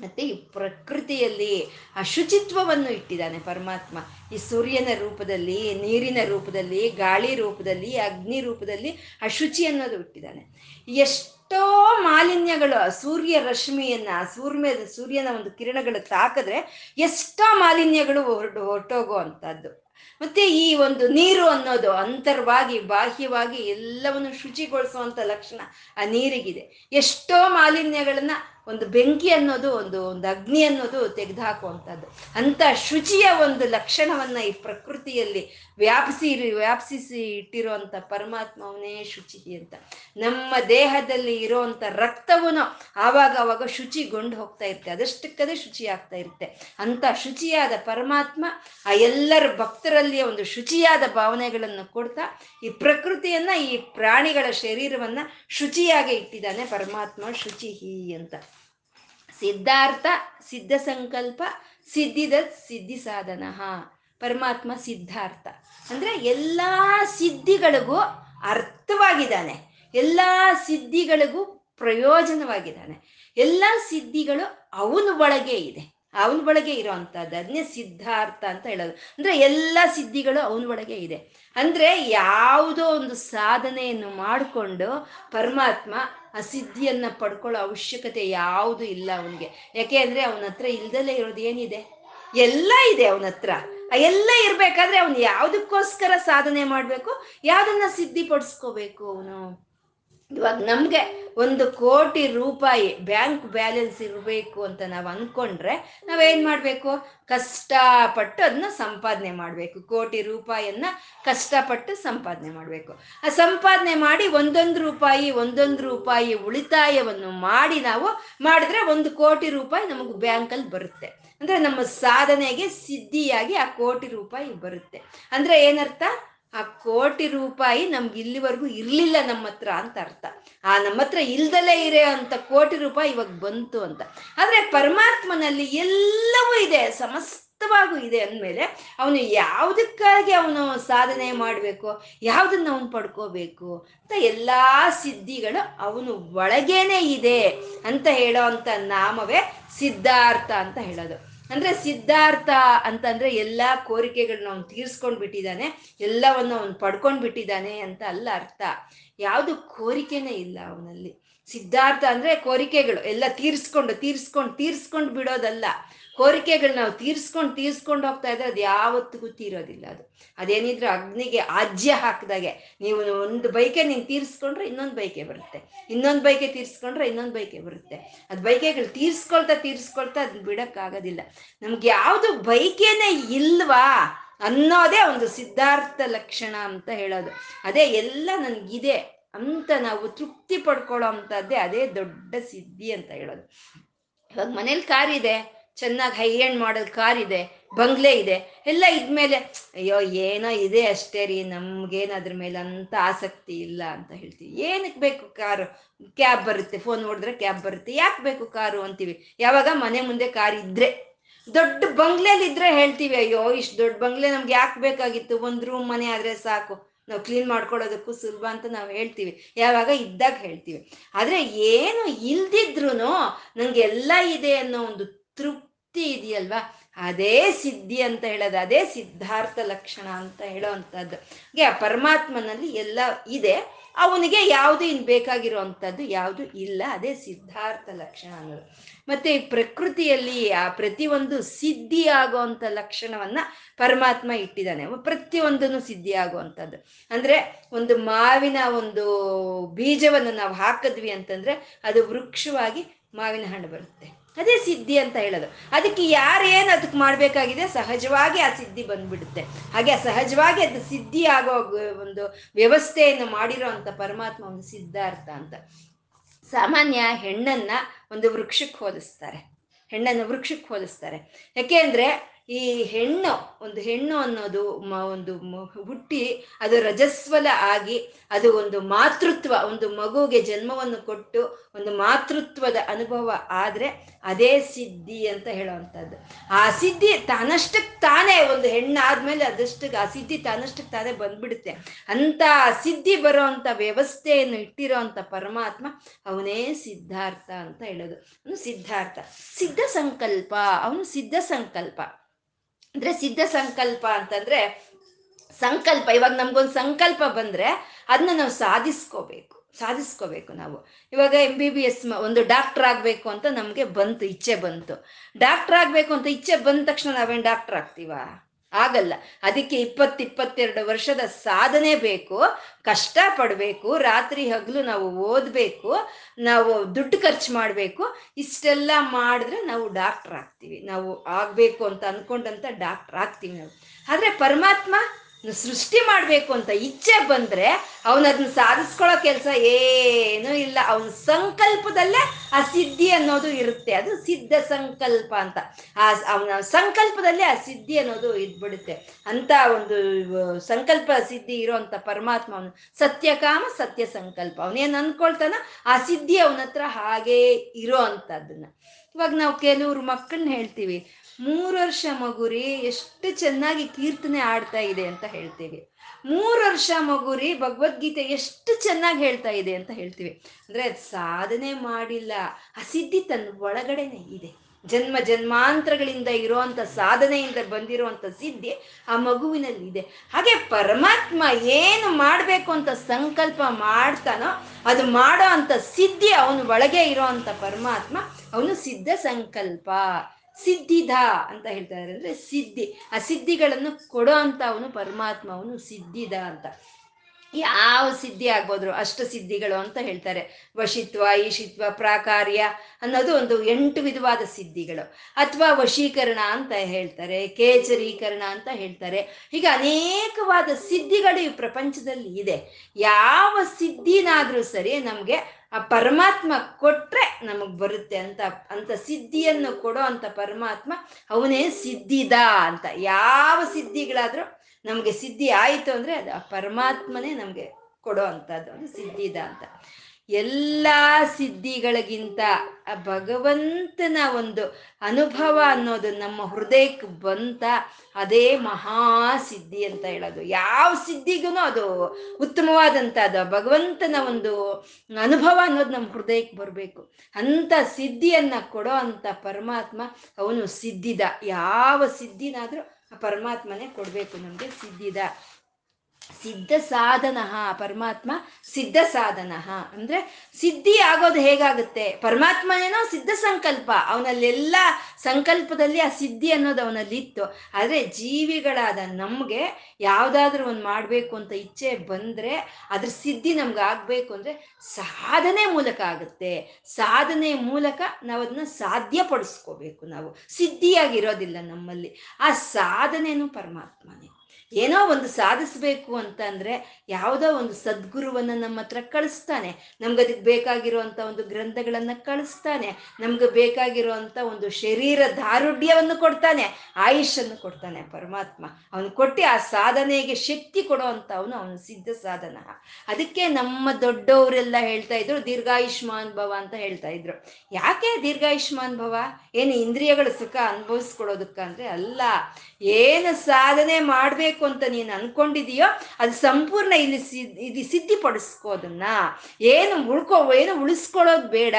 Speaker 1: ಮತ್ತೆ ಈ ಪ್ರಕೃತಿಯಲ್ಲಿ ಆ ಶುಚಿತ್ವವನ್ನು ಇಟ್ಟಿದ್ದಾನೆ ಪರಮಾತ್ಮ. ಈ ಸೂರ್ಯನ ರೂಪದಲ್ಲಿ, ನೀರಿನ ರೂಪದಲ್ಲಿ, ಗಾಳಿ ರೂಪದಲ್ಲಿ, ಅಗ್ನಿ ರೂಪದಲ್ಲಿ ಆ ಶುಚಿ ಅನ್ನೋದು ಇಟ್ಟಿದ್ದಾನೆ. ಎಷ್ಟೋ ಮಾಲಿನ್ಯಗಳು ಆ ಸೂರ್ಯ ರಶ್ಮಿಯನ್ನ, ಸೂರ್ಯ, ಸೂರ್ಯನ ಒಂದು ಕಿರಣಗಳು ತಾಕಿದ್ರೆ ಎಷ್ಟೋ ಮಾಲಿನ್ಯಗಳು ಹೊರಟು ಹೊರಟೋಗೋ ಅಂಥದ್ದು ಮತ್ತೆ ಈ ಒಂದು ನೀರು ಅನ್ನೋದು ಅಂತರ್ವಾಗಿ, ಬಾಹ್ಯವಾಗಿ ಎಲ್ಲವನ್ನು ಶುಚಿಗೊಳಿಸುವಂತ ಲಕ್ಷಣ ಆ ನೀರಿಗಿದೆ. ಎಷ್ಟೋ ಮಾಲಿನ್ಯಗಳನ್ನ ಒಂದು ಬೆಂಕಿ ಅನ್ನೋದು, ಒಂದು ಒಂದು ಅಗ್ನಿ ಅನ್ನೋದು ತೆಗೆದುಹಾಕುವಂಥದ್ದು. ಅಂತ ಶುಚಿಯ ಒಂದು ಲಕ್ಷಣವನ್ನ ಈ ಪ್ರಕೃತಿಯಲ್ಲಿ ವ್ಯಾಪಿಸಿ ವ್ಯಾಪಿಸಿ ಇಟ್ಟಿರುವಂಥ ಪರಮಾತ್ಮವನೇ ಶುಚಿ ಅಂತ. ನಮ್ಮ ದೇಹದಲ್ಲಿ ಇರೋವಂಥ ರಕ್ತವೂ ಆವಾಗ ಆವಾಗ ಶುಚಿಗೊಂಡು ಹೋಗ್ತಾ ಇರುತ್ತೆ. ಅದಷ್ಟಕ್ಕದೇ ಶುಚಿ ಆಗ್ತಾ ಇರುತ್ತೆ. ಅಂತ ಶುಚಿಯಾದ ಪರಮಾತ್ಮ ಆ ಎಲ್ಲರ ಭಕ್ತರಲ್ಲಿ ಒಂದು ಶುಚಿಯಾದ ಭಾವನೆಗಳನ್ನು ಕೊಡ್ತಾ ಈ ಪ್ರಕೃತಿಯನ್ನ, ಈ ಪ್ರಾಣಿಗಳ ಶರೀರವನ್ನ ಶುಚಿಯಾಗಿ ಇಟ್ಟಿದ್ದಾನೆ ಪರಮಾತ್ಮ ಶುಚಿಹಿ ಅಂತ. ಸಿದ್ಧಾರ್ಥ, ಸಿದ್ಧ ಸಂಕಲ್ಪ ಸಿದ್ಧಿದ ಸಿದ್ಧಿ ಸಾಧನ. ಪರಮಾತ್ಮ ಸಿದ್ಧಾರ್ಥ. ಅಂದ್ರೆ ಎಲ್ಲಾ ಸಿದ್ಧಿಗಳಿಗೂ ಅರ್ಥವಾಗಿದ್ದಾನೆ. ಎಲ್ಲಾ ಸಿದ್ಧಿಗಳಿಗೂ ಪ್ರಯೋಜನವಾಗಿದ್ದಾನೆ. ಎಲ್ಲ ಸಿದ್ಧಿಗಳು ಅವನ ಒಳಗೆ ಇದೆ. ಅವನ ಒಳಗೆ ಇರೋವಂಥದ್ದು ಅದನ್ನೇ ಸಿದ್ಧಾರ್ಥ ಅಂತ ಹೇಳೋದು. ಅಂದ್ರೆ ಎಲ್ಲ ಸಿದ್ಧಿಗಳು ಅವನ ಒಳಗೆ ಇದೆ. ಅಂದ್ರೆ ಯಾವುದೋ ಒಂದು ಸಾಧನೆಯನ್ನು ಮಾಡಿಕೊಂಡು ಪರಮಾತ್ಮ ಆ ಸಿದ್ಧಿಯನ್ನ ಪಡ್ಕೊಳ್ಳೋ ಅವಶ್ಯಕತೆ ಯಾವುದು ಇಲ್ಲ ಅವನಿಗೆ. ಯಾಕೆ ಅಂದ್ರೆ ಅವನ ಹತ್ರ ಇಲ್ದಲೇ ಇರೋದು ಏನಿದೆ? ಎಲ್ಲ ಇದೆ ಅವನ ಹತ್ರ. ಎಲ್ಲ ಇರ್ಬೇಕಾದ್ರೆ ಅವನು ಯಾವುದಕ್ಕೋಸ್ಕರ ಸಾಧನೆ ಮಾಡ್ಬೇಕು? ಯಾವ್ದನ್ನ ಸಿದ್ಧಿ ಪಡಿಸ್ಕೋಬೇಕು ಅವನು? ಇವಾಗ ನಮ್ಗೆ ಒಂದು ಕೋಟಿ ರೂಪಾಯಿ ಬ್ಯಾಂಕ್ ಬ್ಯಾಲೆನ್ಸ್ ಇರಬೇಕು ಅಂತ ನಾವು ಅನ್ಕೊಂಡ್ರೆ ನಾವೇನ್ ಮಾಡ್ಬೇಕು? ಕಷ್ಟಪಟ್ಟು ಅದನ್ನ ಸಂಪಾದನೆ ಮಾಡಬೇಕು. ಕೋಟಿ ರೂಪಾಯಿಯನ್ನ ಕಷ್ಟಪಟ್ಟು ಸಂಪಾದನೆ ಮಾಡಬೇಕು. ಆ ಸಂಪಾದನೆ ಮಾಡಿ ಒಂದೊಂದು ರೂಪಾಯಿ ಒಂದೊಂದು ರೂಪಾಯಿ ಉಳಿತಾಯವನ್ನು ಮಾಡಿ ನಾವು ಮಾಡಿದ್ರೆ ಒಂದು ಕೋಟಿ ರೂಪಾಯಿ ನಮಗೆ ಬ್ಯಾಂಕಲ್ಲಿ ಬರುತ್ತೆ. ಅಂದ್ರೆ ನಮ್ಮ ಸಾಧನೆಗೆ ಸಿದ್ಧಿಯಾಗಿ ಆ ಕೋಟಿ ರೂಪಾಯಿ ಬರುತ್ತೆ. ಅಂದ್ರೆ ಏನರ್ಥ? ಆ ಕೋಟಿ ರೂಪಾಯಿ ನಮ್ಗೆ ಇಲ್ಲಿವರೆಗೂ ಇರಲಿಲ್ಲ ನಮ್ಮ ಹತ್ರ ಅಂತ ಅರ್ಥ. ಆ ನಮ್ಮ ಹತ್ರ ಇಲ್ದಲೇ ಇರೋ ಅಂತ ಕೋಟಿ ರೂಪಾಯಿ ಇವಾಗ ಬಂತು ಅಂತ. ಆದರೆ ಪರಮಾತ್ಮನಲ್ಲಿ ಎಲ್ಲವೂ ಇದೆ, ಸಮಸ್ತವಾಗೂ ಇದೆ ಅಂದಮೇಲೆ ಅವನು ಯಾವುದಕ್ಕಾಗಿ ಅವನು ಸಾಧನೆ ಮಾಡಬೇಕು, ಯಾವುದನ್ನು ಅವನು ಪಡ್ಕೋಬೇಕು ಅಂತ ಎಲ್ಲಾ ಸಿದ್ಧಿಗಳು ಅವನು ಒಳಗೇನೆ ಇದೆ ಅಂತ ಹೇಳೋ ಅಂತ ನಾಮವೇ ಸಿದ್ಧಾರ್ಥ ಅಂತ ಹೇಳೋದು. ಅಂದ್ರೆ ಸಿದ್ಧಾರ್ಥ ಅಂತಂದ್ರೆ ಎಲ್ಲಾ ಕೋರಿಕೆಗಳನ್ನ ಅವ್ನು ತೀರ್ಸ್ಕೊಂಡ್ ಬಿಟ್ಟಿದ್ದಾನೆ, ಎಲ್ಲವನ್ನ ಅವ್ನು ಪಡ್ಕೊಂಡ್ ಬಿಟ್ಟಿದ್ದಾನೆ ಅಂತ ಅಲ್ಲ ಅರ್ಥ. ಯಾವುದು ಕೋರಿಕೆನೇ ಇಲ್ಲ ಅವನಲ್ಲಿ. ಸಿದ್ಧಾರ್ಥ ಅಂದ್ರೆ ಕೋರಿಕೆಗಳು ಎಲ್ಲ ತೀರ್ಸ್ಕೊಂಡು, ತೀರಿಸ್ಕೊಂಡು ತೀರಿಸ್ಕೊಂಡು ಬಿಡೋದಲ್ಲ. ಕೋರಿಕೆಗಳು ನಾವು ತೀರ್ಸ್ಕೊಂಡು ತೀರ್ಸ್ಕೊಂಡು ಹೋಗ್ತಾ ಇದ್ರೆ ಅದು ಯಾವತ್ತಿಗೂ ತೀರೋದಿಲ್ಲ ಅದು. ಅದೇನಿದ್ರು ಅಗ್ನಿಗೆ ಆಜ್ಯ ಹಾಕಿದಾಗೆ ನೀವು ಒಂದು ಬೈಕೆ ನೀನು ತೀರ್ಸ್ಕೊಂಡ್ರೆ ಇನ್ನೊಂದು ಬೈಕೆ ಬರುತ್ತೆ. ಇನ್ನೊಂದು ಬೈಕೆ ತೀರ್ಸ್ಕೊಂಡ್ರೆ ಇನ್ನೊಂದು ಬೈಕೆ ಬರುತ್ತೆ. ಅದು ಬೈಕೆಗಳು ತೀರ್ಸ್ಕೊಳ್ತಾ ತೀರ್ಸ್ಕೊಳ್ತಾ ಅದನ್ನ ಬಿಡೋಕ್ಕಾಗೋದಿಲ್ಲ. ನಮ್ಗೆ ಯಾವುದು ಬೈಕೆನೇ ಇಲ್ವಾ ಅನ್ನೋದೇ ಒಂದು ಸಿದ್ಧಾರ್ಥ ಲಕ್ಷಣ ಅಂತ ಹೇಳೋದು. ಅದೇ ಎಲ್ಲ ನನಗಿದೆ ಅಂತ ನಾವು ತೃಪ್ತಿ ಪಡ್ಕೊಳ್ಳೋ ಅಂಥದ್ದೇ ಅದೇ ದೊಡ್ಡ ಸಿದ್ಧಿ ಅಂತ ಹೇಳೋದು. ಇವಾಗ ಮನೇಲಿ ಕಾರ್ ಇದೆ ಚೆನ್ನಾಗಿ ಹೈ ಎಂಡ್ ಮಾಡಲ್ ಕಾರ್ ಇದೆ, ಬಂಗ್ಲೆ ಇದೆ, ಎಲ್ಲ ಇದ್ಮೇಲೆ, ಅಯ್ಯೋ, ಏನೋ ಇದೆ ಅಷ್ಟೇ ರೀ ನಮ್ಗೇನು ಅದ್ರ ಮೇಲೆ ಅಂತ ಆಸಕ್ತಿ ಇಲ್ಲ ಅಂತ ಹೇಳ್ತೀವಿ. ಏನಕ್ಕೆ ಬೇಕು ಕಾರು ಕ್ಯಾಬ್ ಬರುತ್ತೆ ಫೋನ್ ನೋಡಿದ್ರೆ ಕ್ಯಾಬ್ ಬರುತ್ತೆ, ಯಾಕೆ ಬೇಕು ಕಾರು ಅಂತೀವಿ. ಯಾವಾಗ ಮನೆ ಮುಂದೆ ಕಾರ್ ಇದ್ರೆ, ದೊಡ್ಡ ಬಂಗ್ಲೆಲಿದ್ರೆ ಹೇಳ್ತೀವಿ, ಅಯ್ಯೋ, ಇಷ್ಟು ದೊಡ್ಡ ಬಂಗ್ಲೆ ನಮ್ಗೆ ಯಾಕೆ ಬೇಕಾಗಿತ್ತು? ಒಂದು ರೂಮ್ ಮನೆ ಆದ್ರೆ ಸಾಕು. ನಾವು ಕ್ಲೀನ್ ಮಾಡ್ಕೊಳ್ಳೋದಕ್ಕೂ ಸುಲಭ ಅಂತ ನಾವು ಹೇಳ್ತೀವಿ. ಯಾವಾಗ ಇದ್ದಾಗ ಹೇಳ್ತೀವಿ. ಆದ್ರೆ ಏನು ಇಲ್ದಿದ್ರು ನಂಗೆಲ್ಲ ಇದೆ ಅನ್ನೋ ಒಂದು ತೃಪ್ತಿ ಇದೆಯಲ್ವಾ? ಅದೇ ಸಿದ್ಧಿ ಅಂತ ಹೇಳೋದು, ಅದೇ ಸಿದ್ಧಾರ್ಥ ಲಕ್ಷಣ ಅಂತ ಹೇಳೋ ಅಂಥದ್ದು. ಹಾಗೆ ಆ ಪರಮಾತ್ಮನಲ್ಲಿ ಎಲ್ಲ ಇದೆ. ಅವನಿಗೆ ಯಾವುದು ಇನ್ನು ಬೇಕಾಗಿರೋ ಅಂಥದ್ದು ಯಾವುದು ಇಲ್ಲ. ಅದೇ ಸಿದ್ಧಾರ್ಥ ಲಕ್ಷಣ ಅನ್ನೋದು. ಮತ್ತೆ ಪ್ರಕೃತಿಯಲ್ಲಿ ಆ ಪ್ರತಿಯೊಂದು ಸಿದ್ಧಿ ಆಗುವಂಥ ಲಕ್ಷಣವನ್ನ ಪರಮಾತ್ಮ ಇಟ್ಟಿದ್ದಾನೆ. ಪ್ರತಿಯೊಂದನ್ನು ಸಿದ್ಧಿ ಆಗುವಂಥದ್ದು ಅಂದ್ರೆ ಒಂದು ಮಾವಿನ ಒಂದು ಬೀಜವನ್ನು ನಾವು ಹಾಕಿದ್ವಿ ಅಂತಂದ್ರೆ ಅದು ವೃಕ್ಷವಾಗಿ ಮಾವಿನ ಹಣ್ಣು ಬರುತ್ತೆ. ಅದೇ ಸಿದ್ಧಿ ಅಂತ ಹೇಳೋದು. ಅದಕ್ಕೆ ಯಾರೇನು ಅದಕ್ಕೆ ಮಾಡಬೇಕಾಗಿದೆ? ಸಹಜವಾಗಿ ಆ ಸಿದ್ಧಿ ಬಂದ್ಬಿಡುತ್ತೆ. ಹಾಗೆ ಸಹಜವಾಗಿ ಅದು ಸಿದ್ಧಿ ಆಗೋ ಒಂದು ವ್ಯವಸ್ಥೆಯನ್ನು ಮಾಡಿರೋ ಅಂತ ಪರಮಾತ್ಮ ಒಂದು ಸಿದ್ಧಾರ್ಥ ಅಂತ. ಸಾಮಾನ್ಯ ಹೆಣ್ಣನ್ನ ಒಂದು ವೃಕ್ಷಕ್ಕೆ ಹೋಲಿಸ್ತಾರೆ. ಹೆಣ್ಣನ್ನು ವೃಕ್ಷಕ್ಕೆ ಹೋಲಿಸ್ತಾರೆ. ಯಾಕೆ ಅಂದ್ರೆ ಈ ಹೆಣ್ಣು, ಒಂದು ಹೆಣ್ಣು ಅನ್ನೋದು ಒಂದು ಹುಟ್ಟಿ ಅದು ರಜಸ್ವಲ ಆಗಿ ಅದು ಒಂದು ಮಾತೃತ್ವ, ಒಂದು ಮಗುಗೆ ಜನ್ಮವನ್ನು ಕೊಟ್ಟು ಒಂದು ಮಾತೃತ್ವದ ಅನುಭವ ಆದ್ರೆ ಅದೇ ಸಿದ್ಧಿ ಅಂತ ಹೇಳುವಂಥದ್ದು. ಆ ಸಿದ್ಧಿ ತಾನಷ್ಟಕ್ಕೆ ತಾನೇ ಒಂದು ಹೆಣ್ಣಾದ್ಮೇಲೆ ಅದಷ್ಟಕ್ಕೆ ಆ ಸಿದ್ಧಿ ತಾನಷ್ಟಕ್ಕೆ ತಾನೇ ಬಂದ್ಬಿಡುತ್ತೆ. ಅಂತ ಸಿದ್ಧಿ ಬರೋ ಅಂತ ವ್ಯವಸ್ಥೆಯನ್ನು ಇಟ್ಟಿರೋ ಅಂತ ಪರಮಾತ್ಮ ಅವನೇ ಸಿದ್ಧಾರ್ಥ ಅಂತ ಹೇಳೋದು. ಅವನು ಸಿದ್ಧಾರ್ಥ. ಸಿದ್ಧ ಸಂಕಲ್ಪ. ಅವನು ಸಿದ್ಧ ಸಂಕಲ್ಪ. ಅಂದ್ರೆ ಸಿದ್ಧ ಸಂಕಲ್ಪ ಅಂತಂದ್ರೆ ಸಂಕಲ್ಪ, ಇವಾಗ ನಮ್ಗೊಂದು ಸಂಕಲ್ಪ ಬಂದ್ರೆ ಅದನ್ನ ನಾವು ಸಾಧಿಸ್ಕೋಬೇಕು ಸಾಧಿಸ್ಕೋಬೇಕು ನಾವು. ಇವಾಗ ಎಂ ಬಿ ಬಿ ಎಸ್ ಒಂದು ಡಾಕ್ಟರ್ ಆಗಬೇಕು ಅಂತ ನಮಗೆ ಬಂತು, ಇಚ್ಛೆ ಬಂತು. ಡಾಕ್ಟರ್ ಆಗಬೇಕು ಅಂತ ಇಚ್ಛೆ ಬಂದ ತಕ್ಷಣ ನಾವೇನು ಡಾಕ್ಟರ್ ಆಗ್ತೀವಾ? ಆಗಲ್ಲ. ಅದಕ್ಕೆ ಇಪ್ಪತ್ತು ಇಪ್ಪತ್ತೆರಡು ವರ್ಷದ ಸಾಧನೆ ಬೇಕು ಕಷ್ಟ ಪಡಬೇಕು ರಾತ್ರಿ ಹಗಲು ನಾವು ಓದಬೇಕು, ನಾವು ದುಡ್ಡು ಖರ್ಚು ಮಾಡಬೇಕು, ಇಷ್ಟೆಲ್ಲ ಮಾಡಿದ್ರೆ ನಾವು ಡಾಕ್ಟರ್ ಆಗ್ತೀವಿ. ನಾವು ಆಗಬೇಕು ಅಂತ ಅಂದ್ಕೊಂಡಂತ ಡಾಕ್ಟರ್ ಆಗ್ತೀವಿ ನಾವು. ಆದರೆ ಪರಮಾತ್ಮ ಸೃಷ್ಟಿ ಮಾಡಬೇಕು ಅಂತ ಇಚ್ಛೆ ಬಂದ್ರೆ ಅವನದನ್ನ ಸಾಧಿಸ್ಕೊಳ್ಳೋ ಕೆಲಸ ಏನೂ ಇಲ್ಲ. ಅವನ ಸಂಕಲ್ಪದಲ್ಲೇ ಆ ಸಿದ್ಧಿ ಅನ್ನೋದು ಇರುತ್ತೆ. ಅದು ಸಿದ್ಧ ಸಂಕಲ್ಪ ಅಂತ. ಆ ಅವನ ಸಂಕಲ್ಪದಲ್ಲೇ ಆ ಸಿದ್ಧಿ ಅನ್ನೋದು ಇದ್ಬಿಡುತ್ತೆ. ಅಂತ ಒಂದು ಸಂಕಲ್ಪ ಸಿದ್ಧಿ ಇರೋಂಥ ಪರಮಾತ್ಮ ಅವನು. ಸತ್ಯಕಾಮ ಸತ್ಯ ಸಂಕಲ್ಪ. ಅವನೇನು ಅನ್ಕೊಳ್ತಾನ ಆ ಸಿದ್ಧಿ ಅವನ ಹತ್ರ ಹಾಗೇ ಇರೋ ಅಂಥದ್ದನ್ನ ಇವಾಗ ನಾವು ಕೆಲವ್ರು ಮಕ್ಕಳನ್ನ ಹೇಳ್ತೀವಿ ಮೂರು ವರ್ಷ ಮಗುರಿ ಎಷ್ಟು ಚೆನ್ನಾಗಿ ಕೀರ್ತನೆ ಆಡ್ತಾ ಇದೆ ಅಂತ ಹೇಳ್ತೀವಿ. ಮೂರು ವರ್ಷ ಮಗುರಿ ಭಗವದ್ಗೀತೆ ಎಷ್ಟು ಚೆನ್ನಾಗಿ ಹೇಳ್ತಾ ಇದೆ ಅಂತ ಹೇಳ್ತೀವಿ. ಅಂದ್ರೆ ಅದು ಸಾಧನೆ ಮಾಡಿಲ್ಲ ಆ ಸಿದ್ಧಿ ತನ್ನ ಒಳಗಡೆನೆ ಇದೆ. ಜನ್ಮ ಜನ್ಮಾಂತರಗಳಿಂದ ಇರುವಂತ ಸಾಧನೆಯಿಂದ ಬಂದಿರುವಂತ ಸಿದ್ಧಿ ಆ ಮಗುವಿನಲ್ಲಿ ಇದೆ. ಹಾಗೆ ಪರಮಾತ್ಮ ಏನು ಮಾಡಬೇಕು ಅಂತ ಸಂಕಲ್ಪ ಮಾಡ್ತಾನೋ, ಅದು ಮಾಡೋ ಅಂತ ಸಿದ್ಧಿ ಅವನ ಒಳಗೆ ಇರೋ ಅಂತ ಪರಮಾತ್ಮ, ಅವನು ಸಿದ್ಧ ಸಂಕಲ್ಪ. ಸಿದ್ಧಿದ ಅಂತ ಹೇಳ್ತಾರೆ ಅಂದ್ರೆ ಸಿದ್ಧಿ. ಆ ಸಿದ್ಧಿಗಳನ್ನು ಕೊಡೋ ಅಂತ ಅವನು ಪರಮಾತ್ಮ ಅಂತ. ಯಾವ ಸಿದ್ಧಿ ಆಗ್ಬೋದ್ರು ಅಷ್ಟ ಸಿದ್ಧಿಗಳು ಅಂತ ಹೇಳ್ತಾರೆ. ವಶಿತ್ವ, ಈಶಿತ್ವ, ಪ್ರಾಕಾರ್ಯ ಅನ್ನೋದು ಒಂದು ಎಂಟು ವಿಧವಾದ ಸಿದ್ಧಿಗಳು. ಅಥವಾ ವಶೀಕರಣ ಅಂತ ಹೇಳ್ತಾರೆ ಕೇಚರೀಕರಣ ಅಂತ ಹೇಳ್ತಾರೆ. ಹೀಗೆ ಅನೇಕವಾದ ಸಿದ್ಧಿಗಳು ಈ ಪ್ರಪಂಚದಲ್ಲಿ ಇದೆ. ಯಾವ ಸಿದ್ಧಿನಾದ್ರೂ ಸರಿ ನಮಗೆ ಆ ಪರಮಾತ್ಮ ಕೊಟ್ರೆ ನಮಗ್ ಬರುತ್ತೆ ಅಂತ ಅಂತ ಸಿದ್ಧಿಯನ್ನು ಕೊಡೋ ಅಂತ ಪರಮಾತ್ಮ ಅವನೇ ಸಿದ್ಧಿದ ಅಂತ. ಯಾವ ಸಿದ್ಧಿಗಳಾದ್ರೂ ನಮಗೆ ಸಿದ್ಧಿ ಆಯಿತು ಅಂದ್ರೆ ಅದು ಆ ಪರಮಾತ್ಮನೇ ನಮಗೆ ಕೊಡೋ ಅಂಥದ್ದು ಅದು ಸಿದ್ಧಿದ ಅಂತ. ಎಲ್ಲ ಸಿದ್ಧಿಗಳಿಗಿಂತ ಆ ಭಗವಂತನ ಒಂದು ಅನುಭವ ಅನ್ನೋದು ನಮ್ಮ ಹೃದಯಕ್ಕೆ ಬಂತ ಅದೇ ಮಹಾ ಸಿದ್ಧಿ ಅಂತ ಹೇಳೋದು. ಯಾವ ಸಿದ್ಧಿಗೂ ಅದು ಉತ್ತಮವಾದಂಥದ್ದು. ಭಗವಂತನ ಒಂದು ಅನುಭವ ಅನ್ನೋದು ನಮ್ಮ ಹೃದಯಕ್ಕೆ ಬರಬೇಕು. ಅಂಥ ಸಿದ್ಧಿಯನ್ನು ಕೊಡೋ ಅಂತ ಪರಮಾತ್ಮ ಅವನು ಸಿದ್ಧಿದ. ಯಾವ ಸಿದ್ಧಿನಾದ್ರೂ ಪರಮಾತ್ಮನೇ ಕೊಡಬೇಕು ನಮಗೆ ಸಿದ್ಧಿದ ಸಿದ್ಧ ಸಾಧನ ಪರಮಾತ್ಮ ಸಿದ್ಧ ಸಾಧನ ಅಂದ್ರೆ ಸಿದ್ಧಿ ಆಗೋದು ಹೇಗಾಗುತ್ತೆ? ಪರಮಾತ್ಮನೇನೋ ಸಿದ್ಧ ಸಂಕಲ್ಪ. ಅವನಲ್ಲೆಲ್ಲ ಸಂಕಲ್ಪದಲ್ಲಿ ಆ ಸಿದ್ಧಿ ಅನ್ನೋದು ಅವನಲ್ಲಿ ಇತ್ತು ಆದರೆ ಜೀವಿಗಳಾದ ನಮಗೆ ಯಾವುದಾದ್ರೂ ಒಂದು ಮಾಡಬೇಕು ಅಂತ ಇಚ್ಛೆ ಬಂದರೆ ಅದ್ರ ಸಿದ್ಧಿ ನಮ್ಗೆ ಆಗಬೇಕು ಅಂದರೆ ಸಾಧನೆ ಮೂಲಕ ಆಗುತ್ತೆ. ಸಾಧನೆ ಮೂಲಕ ನಾವು ಅದನ್ನ ಸಾಧ್ಯಪಡಿಸ್ಕೋಬೇಕು ನಾವು. ಸಿದ್ಧಿಯಾಗಿರೋದಿಲ್ಲ ನಮ್ಮಲ್ಲಿ. ಆ ಸಾಧನೆನೂ ಪರಮಾತ್ಮನೇ. ಏನೋ ಒಂದು ಸಾಧಿಸ್ಬೇಕು ಅಂತ ಅಂದ್ರೆ ಯಾವುದೋ ಒಂದು ಸದ್ಗುರುವನ್ನ ನಮ್ಮ ಹತ್ರ ಕಳಿಸ್ತಾನೆ. ನಮ್ಗೆ ಅದಕ್ಕೆ ಬೇಕಾಗಿರುವಂತ ಒಂದು ಗ್ರಂಥಗಳನ್ನ ಕಳಿಸ್ತಾನೆ. ನಮ್ಗೆ ಬೇಕಾಗಿರುವಂತ ಒಂದು ಶರೀರ ದಾರುಢ್ಯವನ್ನು ಕೊಡ್ತಾನೆ. ಆಯುಷನ್ನು ಕೊಡ್ತಾನೆ ಪರಮಾತ್ಮ. ಅವನು ಕೊಟ್ಟು ಆ ಸಾಧನೆಗೆ ಶಕ್ತಿ ಕೊಡೋ ಅಂತ ಅವನು ಅವನು ಸಿದ್ಧ ಸಾಧನ. ಅದಕ್ಕೆ ನಮ್ಮ ದೊಡ್ಡವರೆಲ್ಲ ಹೇಳ್ತಾ ಇದ್ರು, ದೀರ್ಘಾಯುಷ್ಮಾನ್ ಭವ ಅಂತ ಹೇಳ್ತಾ ಇದ್ರು. ಯಾಕೆ ದೀರ್ಘಾಯುಷ್ಮಾನ್ ಭವ? ಏನು ಇಂದ್ರಿಯಗಳು ಸುಖ ಅನುಭವಿಸ್ಕೊಡೋದಕ್ಕ ಅಂದ್ರೆ ಅಲ್ಲ, ಏನು ಸಾಧನೆ ಮಾಡ್ಬೇಕು ಅಂತ ನೀನು ಅನ್ಕೊಂಡಿದೀಯೋ, ಅದು ಸಂಪೂರ್ಣ ಇಲ್ಲಿ ಇದು ಸಿದ್ಧಿಪಡಿಸ್ಕೋ ಅದನ್ನ. ಏನು ಉಳ್ಕೋ, ಏನು ಉಳಿಸ್ಕೊಳ್ಳೋದು ಬೇಡ.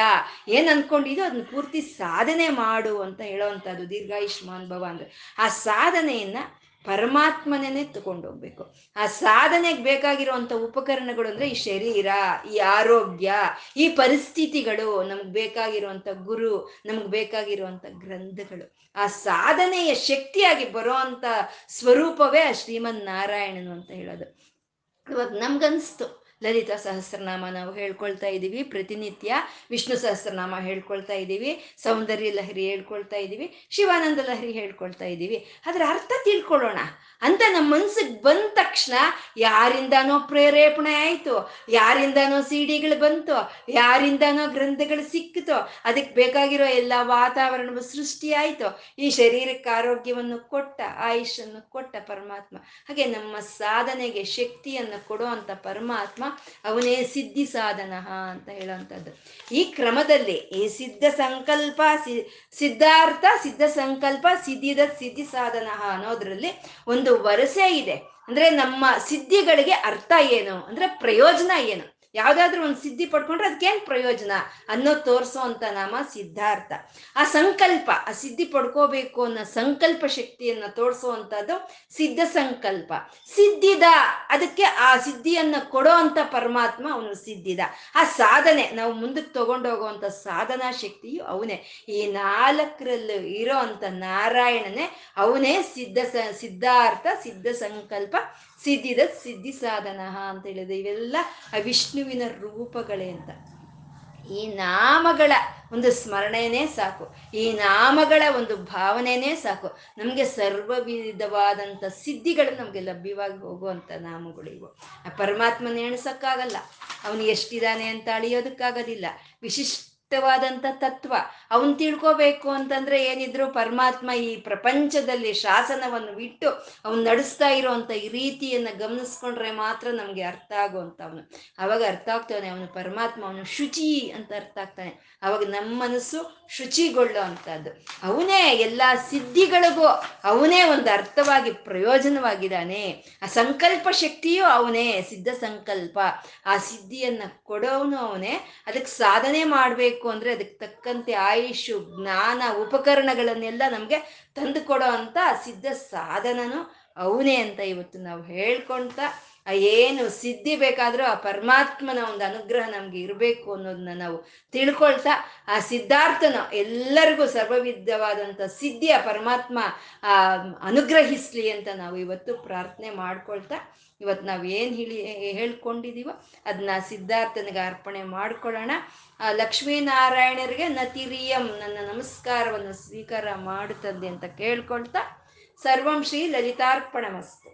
Speaker 1: ಏನ್ ಅನ್ಕೊಂಡಿದ್ಯೋ ಅದನ್ನ ಪೂರ್ತಿ ಸಾಧನೆ ಮಾಡು ಅಂತ ಹೇಳೋವಂಥದ್ದು ದೀರ್ಘಾಯುಷ್ಮಾನ್ ಭವ ಅಂದ್ರೆ. ಆ ಸಾಧನೆಯನ್ನ ಪರಮಾತ್ಮನೇ ತಗೊಂಡೋಗ್ಬೇಕು ಆ ಸಾಧನೆಗೆ ಬೇಕಾಗಿರುವಂಥ ಉಪಕರಣಗಳು ಅಂದ್ರೆ ಈ ಶರೀರ, ಈ ಆರೋಗ್ಯ, ಈ ಪರಿಸ್ಥಿತಿಗಳು, ನಮ್ಗೆ ಬೇಕಾಗಿರುವಂಥ ಗುರು, ನಮ್ಗೆ ಬೇಕಾಗಿರುವಂಥ ಗ್ರಂಥಗಳು. ಆ ಸಾಧನೆಯ ಶಕ್ತಿಯಾಗಿ ಬರೋ ಸ್ವರೂಪವೇ ಆ ಶ್ರೀಮನ್ ನಾರಾಯಣನು ಅಂತ ಹೇಳೋದು. ಇವಾಗ ನಮ್ಗನ್ಸ್ತು. ಲಲಿತಾ ಸಹಸ್ರನಾಮ ನಾವು ಹೇಳ್ಕೊಳ್ತಾ ಇದ್ದೀವಿ ಪ್ರತಿನಿತ್ಯ ವಿಷ್ಣು ಸಹಸ್ರನಾಮ ಹೇಳ್ಕೊಳ್ತಾ ಇದ್ದೀವಿ ಸೌಂದರ್ಯ ಲಹರಿ ಹೇಳ್ಕೊಳ್ತಾ ಇದ್ದೀವಿ ಶಿವಾನಂದ ಲಹರಿ ಹೇಳ್ಕೊಳ್ತಾ ಇದ್ದೀವಿ ಅದರ ಅರ್ಥ ತಿಳ್ಕೊಳ್ಳೋಣ. ಅಂತ ನಮ್ಮ ಮನ್ಸಿಗೆ ಬಂದ ತಕ್ಷಣ ಯಾರಿಂದಾನೋ ಪ್ರೇರೇಪಣೆ ಆಯಿತು, ಯಾರಿಂದಾನೋ ಸಿಡಿಗಳು ಬಂತು, ಯಾರಿಂದಾನೋ ಗ್ರಂಥಗಳು ಸಿಕ್ಕಿತು, ಅದಕ್ಕೆ ಬೇಕಾಗಿರೋ ಎಲ್ಲ ವಾತಾವರಣವು ಸೃಷ್ಟಿ ಆಯಿತು ಈ ಶರೀರಕ್ಕೆ ಆರೋಗ್ಯವನ್ನು ಕೊಟ್ಟ ಆಯುಷನ್ನು ಕೊಟ್ಟ ಪರಮಾತ್ಮ. ಹಾಗೆ ನಮ್ಮ ಸಾಧನೆಗೆ ಶಕ್ತಿಯನ್ನು ಕೊಡೋ ಪರಮಾತ್ಮ ಅವನೇ ಸಿದ್ಧಿ ಸಾಧನ ಅಂತ ಹೇಳುವಂಥದ್ದು. ಈ ಕ್ರಮದಲ್ಲಿ ಈ ಸಿದ್ಧ ಸಂಕಲ್ಪ ಸಿದ್ಧಾರ್ಥ, ಸಿದ್ಧ ಸಂಕಲ್ಪ, ಸಿದ್ಧಿದ ಸಿದ್ಧಿ ಸಾಧನ ಅನ್ನೋದ್ರಲ್ಲಿ ಒಂದು ವರಸೆ ಇದೆ. ಅಂದ್ರೆ ನಮ್ಮ ಸಿದ್ಧಿಗಳಿಗೆ ಅರ್ಥ ಏನು? ಅಂದ್ರೆ ಪ್ರಯೋಜನ ಏನು? ಯಾವ್ದಾದ್ರು ಒಂದು ಸಿದ್ಧಿ ಪಡ್ಕೊಂಡ್ರೆ ಅದಕ್ಕೇನ್ ಪ್ರಯೋಜನ? ಅನ್ನೋ ತೋರಿಸೋ ಅಂತ ನಾಮ ಸಿದ್ಧಾರ್ಥ. ಆ ಸಂಕಲ್ಪ, ಆ ಸಿದ್ಧಿ ಪಡ್ಕೋಬೇಕು ಅನ್ನೋ ಸಂಕಲ್ಪ ಶಕ್ತಿಯನ್ನ ತೋರಿಸುವಂತದ್ದು ಸಿದ್ಧ ಸಂಕಲ್ಪ. ಸಿದ್ಧಿದ, ಅದಕ್ಕೆ ಆ ಸಿದ್ಧಿಯನ್ನ ಕೊಡೋ ಅಂತ ಪರಮಾತ್ಮ ಅವನು ಸಿದ್ಧಿದ. ಆ ಸಾಧನೆ, ನಾವು ಮುಂದಕ್ಕೆ ತಗೊಂಡೋಗುವಂತ ಸಾಧನಾ ಶಕ್ತಿಯು ಅವನೇ. ಈ ನಾಲ್ಕರಲ್ಲೂ ಇರೋ ಅಂತ ನಾರಾಯಣನೇ ಅವನೇ ಸಿದ್ಧ ಸಿದ್ಧಾರ್ಥ, ಸಿದ್ಧ ಸಂಕಲ್ಪ ಸಿದ್ಧಿದ ಸಿದ್ಧಿ ಸಾಧನ ಅಂತ ಹೇಳಿದ್ರೆ ಇವೆಲ್ಲ ಆ ವಿಷ್ಣುವಿನ ರೂಪಗಳೇ ಅಂತ. ಈ ನಾಮಗಳ ಒಂದು ಸ್ಮರಣೆನೇ ಸಾಕು. ಈ ನಾಮಗಳ ಒಂದು ಭಾವನೆನೇ ಸಾಕು. ನಮಗೆ ಸರ್ವ ವಿಧವಾದಂಥ ಸಿದ್ಧಿಗಳು ನಮಗೆ ಲಭ್ಯವಾಗಿ ಹೋಗುವಂಥ ನಾಮಗಳು ಇವು. ಆ ಪರಮಾತ್ಮನ ಎಣಿಸೋಕ್ಕಾಗಲ್ಲ. ಅವನು ಎಷ್ಟಿದ್ದಾನೆ ಅಂತ ಅಳಿಯೋದಕ್ಕಾಗೋದಿಲ್ಲ. ವಿಶಿಷ್ಟ ವಾದಂಥ ತತ್ವ. ಅವನ್ ತಿಳ್ಕೋಬೇಕು ಅಂತಂದ್ರೆ ಏನಿದ್ರು ಪರಮಾತ್ಮ ಈ ಪ್ರಪಂಚದಲ್ಲಿ ಶಾಸನವನ್ನು ಬಿಟ್ಟು ಅವನು ನಡೆಸ್ತಾ ಇರೋವಂಥ ಈ ರೀತಿಯನ್ನ ಗಮನಿಸ್ಕೊಂಡ್ರೆ ಮಾತ್ರ ನಮ್ಗೆ ಅರ್ಥ ಆಗುವಂತ ಅವಾಗ ಅರ್ಥ ಆಗ್ತಾನೆ ಅವನು ಪರಮಾತ್ಮ, ಅವನು ಶುಚಿ ಅಂತ ಅರ್ಥ ಆಗ್ತಾನೆ. ಅವಾಗ ನಮ್ಮ ಮನಸ್ಸು ಶುಚಿಗೊಳ್ಳೋ ಅಂತದ್ದು. ಅವನೇ ಎಲ್ಲ ಸಿದ್ಧಿಗಳಿಗೂ ಅವನೇ ಒಂದು ಅರ್ಥವಾಗಿ ಪ್ರಯೋಜನವಾಗಿದ್ದಾನೆ. ಆ ಸಂಕಲ್ಪ ಶಕ್ತಿಯೂ ಅವನೇ, ಸಿದ್ಧ ಸಂಕಲ್ಪ. ಆ ಸಿದ್ಧಿಯನ್ನ ಕೊಡೋನು ಅವನೇ. ಅದಕ್ಕೆ ಸಾಧನೆ ಮಾಡಬೇಕು ಅಂದ್ರೆ ಅದಕ್ಕೆ ತಕ್ಕಂತೆ ಆಯುಷು, ಜ್ಞಾನ, ಉಪಕರಣಗಳನ್ನೆಲ್ಲ ನಮಗೆ ತಂದು ಕೊಡೋ ಅಂತ ಸಿದ್ಧ ಸಾಧನನು ಅವನೇ ಅಂತ ಇವತ್ತು ನಾವು ಹೇಳ್ಕೊಂತ ಏನು ಸಿದ್ಧಿ ಬೇಕಾದರೂ ಆ ಪರಮಾತ್ಮನ ಒಂದು ಅನುಗ್ರಹ ನಮ್ಗೆ ಇರಬೇಕು ಅನ್ನೋದನ್ನ ನಾವು ತಿಳ್ಕೊಳ್ತಾ ಆ ಸಿದ್ಧಾರ್ಥನ ಎಲ್ಲರಿಗೂ ಸರ್ವವಿಧವಾದಂಥ ಸಿದ್ಧಿ ಆ ಪರಮಾತ್ಮ, ಆ, ಅನುಗ್ರಹಿಸ್ಲಿ ಅಂತ ನಾವು ಇವತ್ತು ಪ್ರಾರ್ಥನೆ ಮಾಡ್ಕೊಳ್ತಾ, ಇವತ್ತು ನಾವು ಏನು ಹೇಳಿ ಹೇಳ್ಕೊಂಡಿದ್ದೀವೋ ಅದನ್ನ ಸಿದ್ಧಾರ್ಥನಿಗೆ ಅರ್ಪಣೆ ಮಾಡ್ಕೊಳ್ಳೋಣ. ಆ, ಲಕ್ಷ್ಮೀನಾರಾಯಣರಿಗೆ ನತಿರಿಯಂ ನನ್ನ ನಮಸ್ಕಾರವನ್ನು ಸ್ವೀಕಾರ ಮಾಡುತ್ತದೆ ಅಂತ ಕೇಳ್ಕೊಳ್ತಾ, ಸರ್ವಂ ಶ್ರೀ ಲಲಿತಾರ್ಪಣಮಸ್ತು.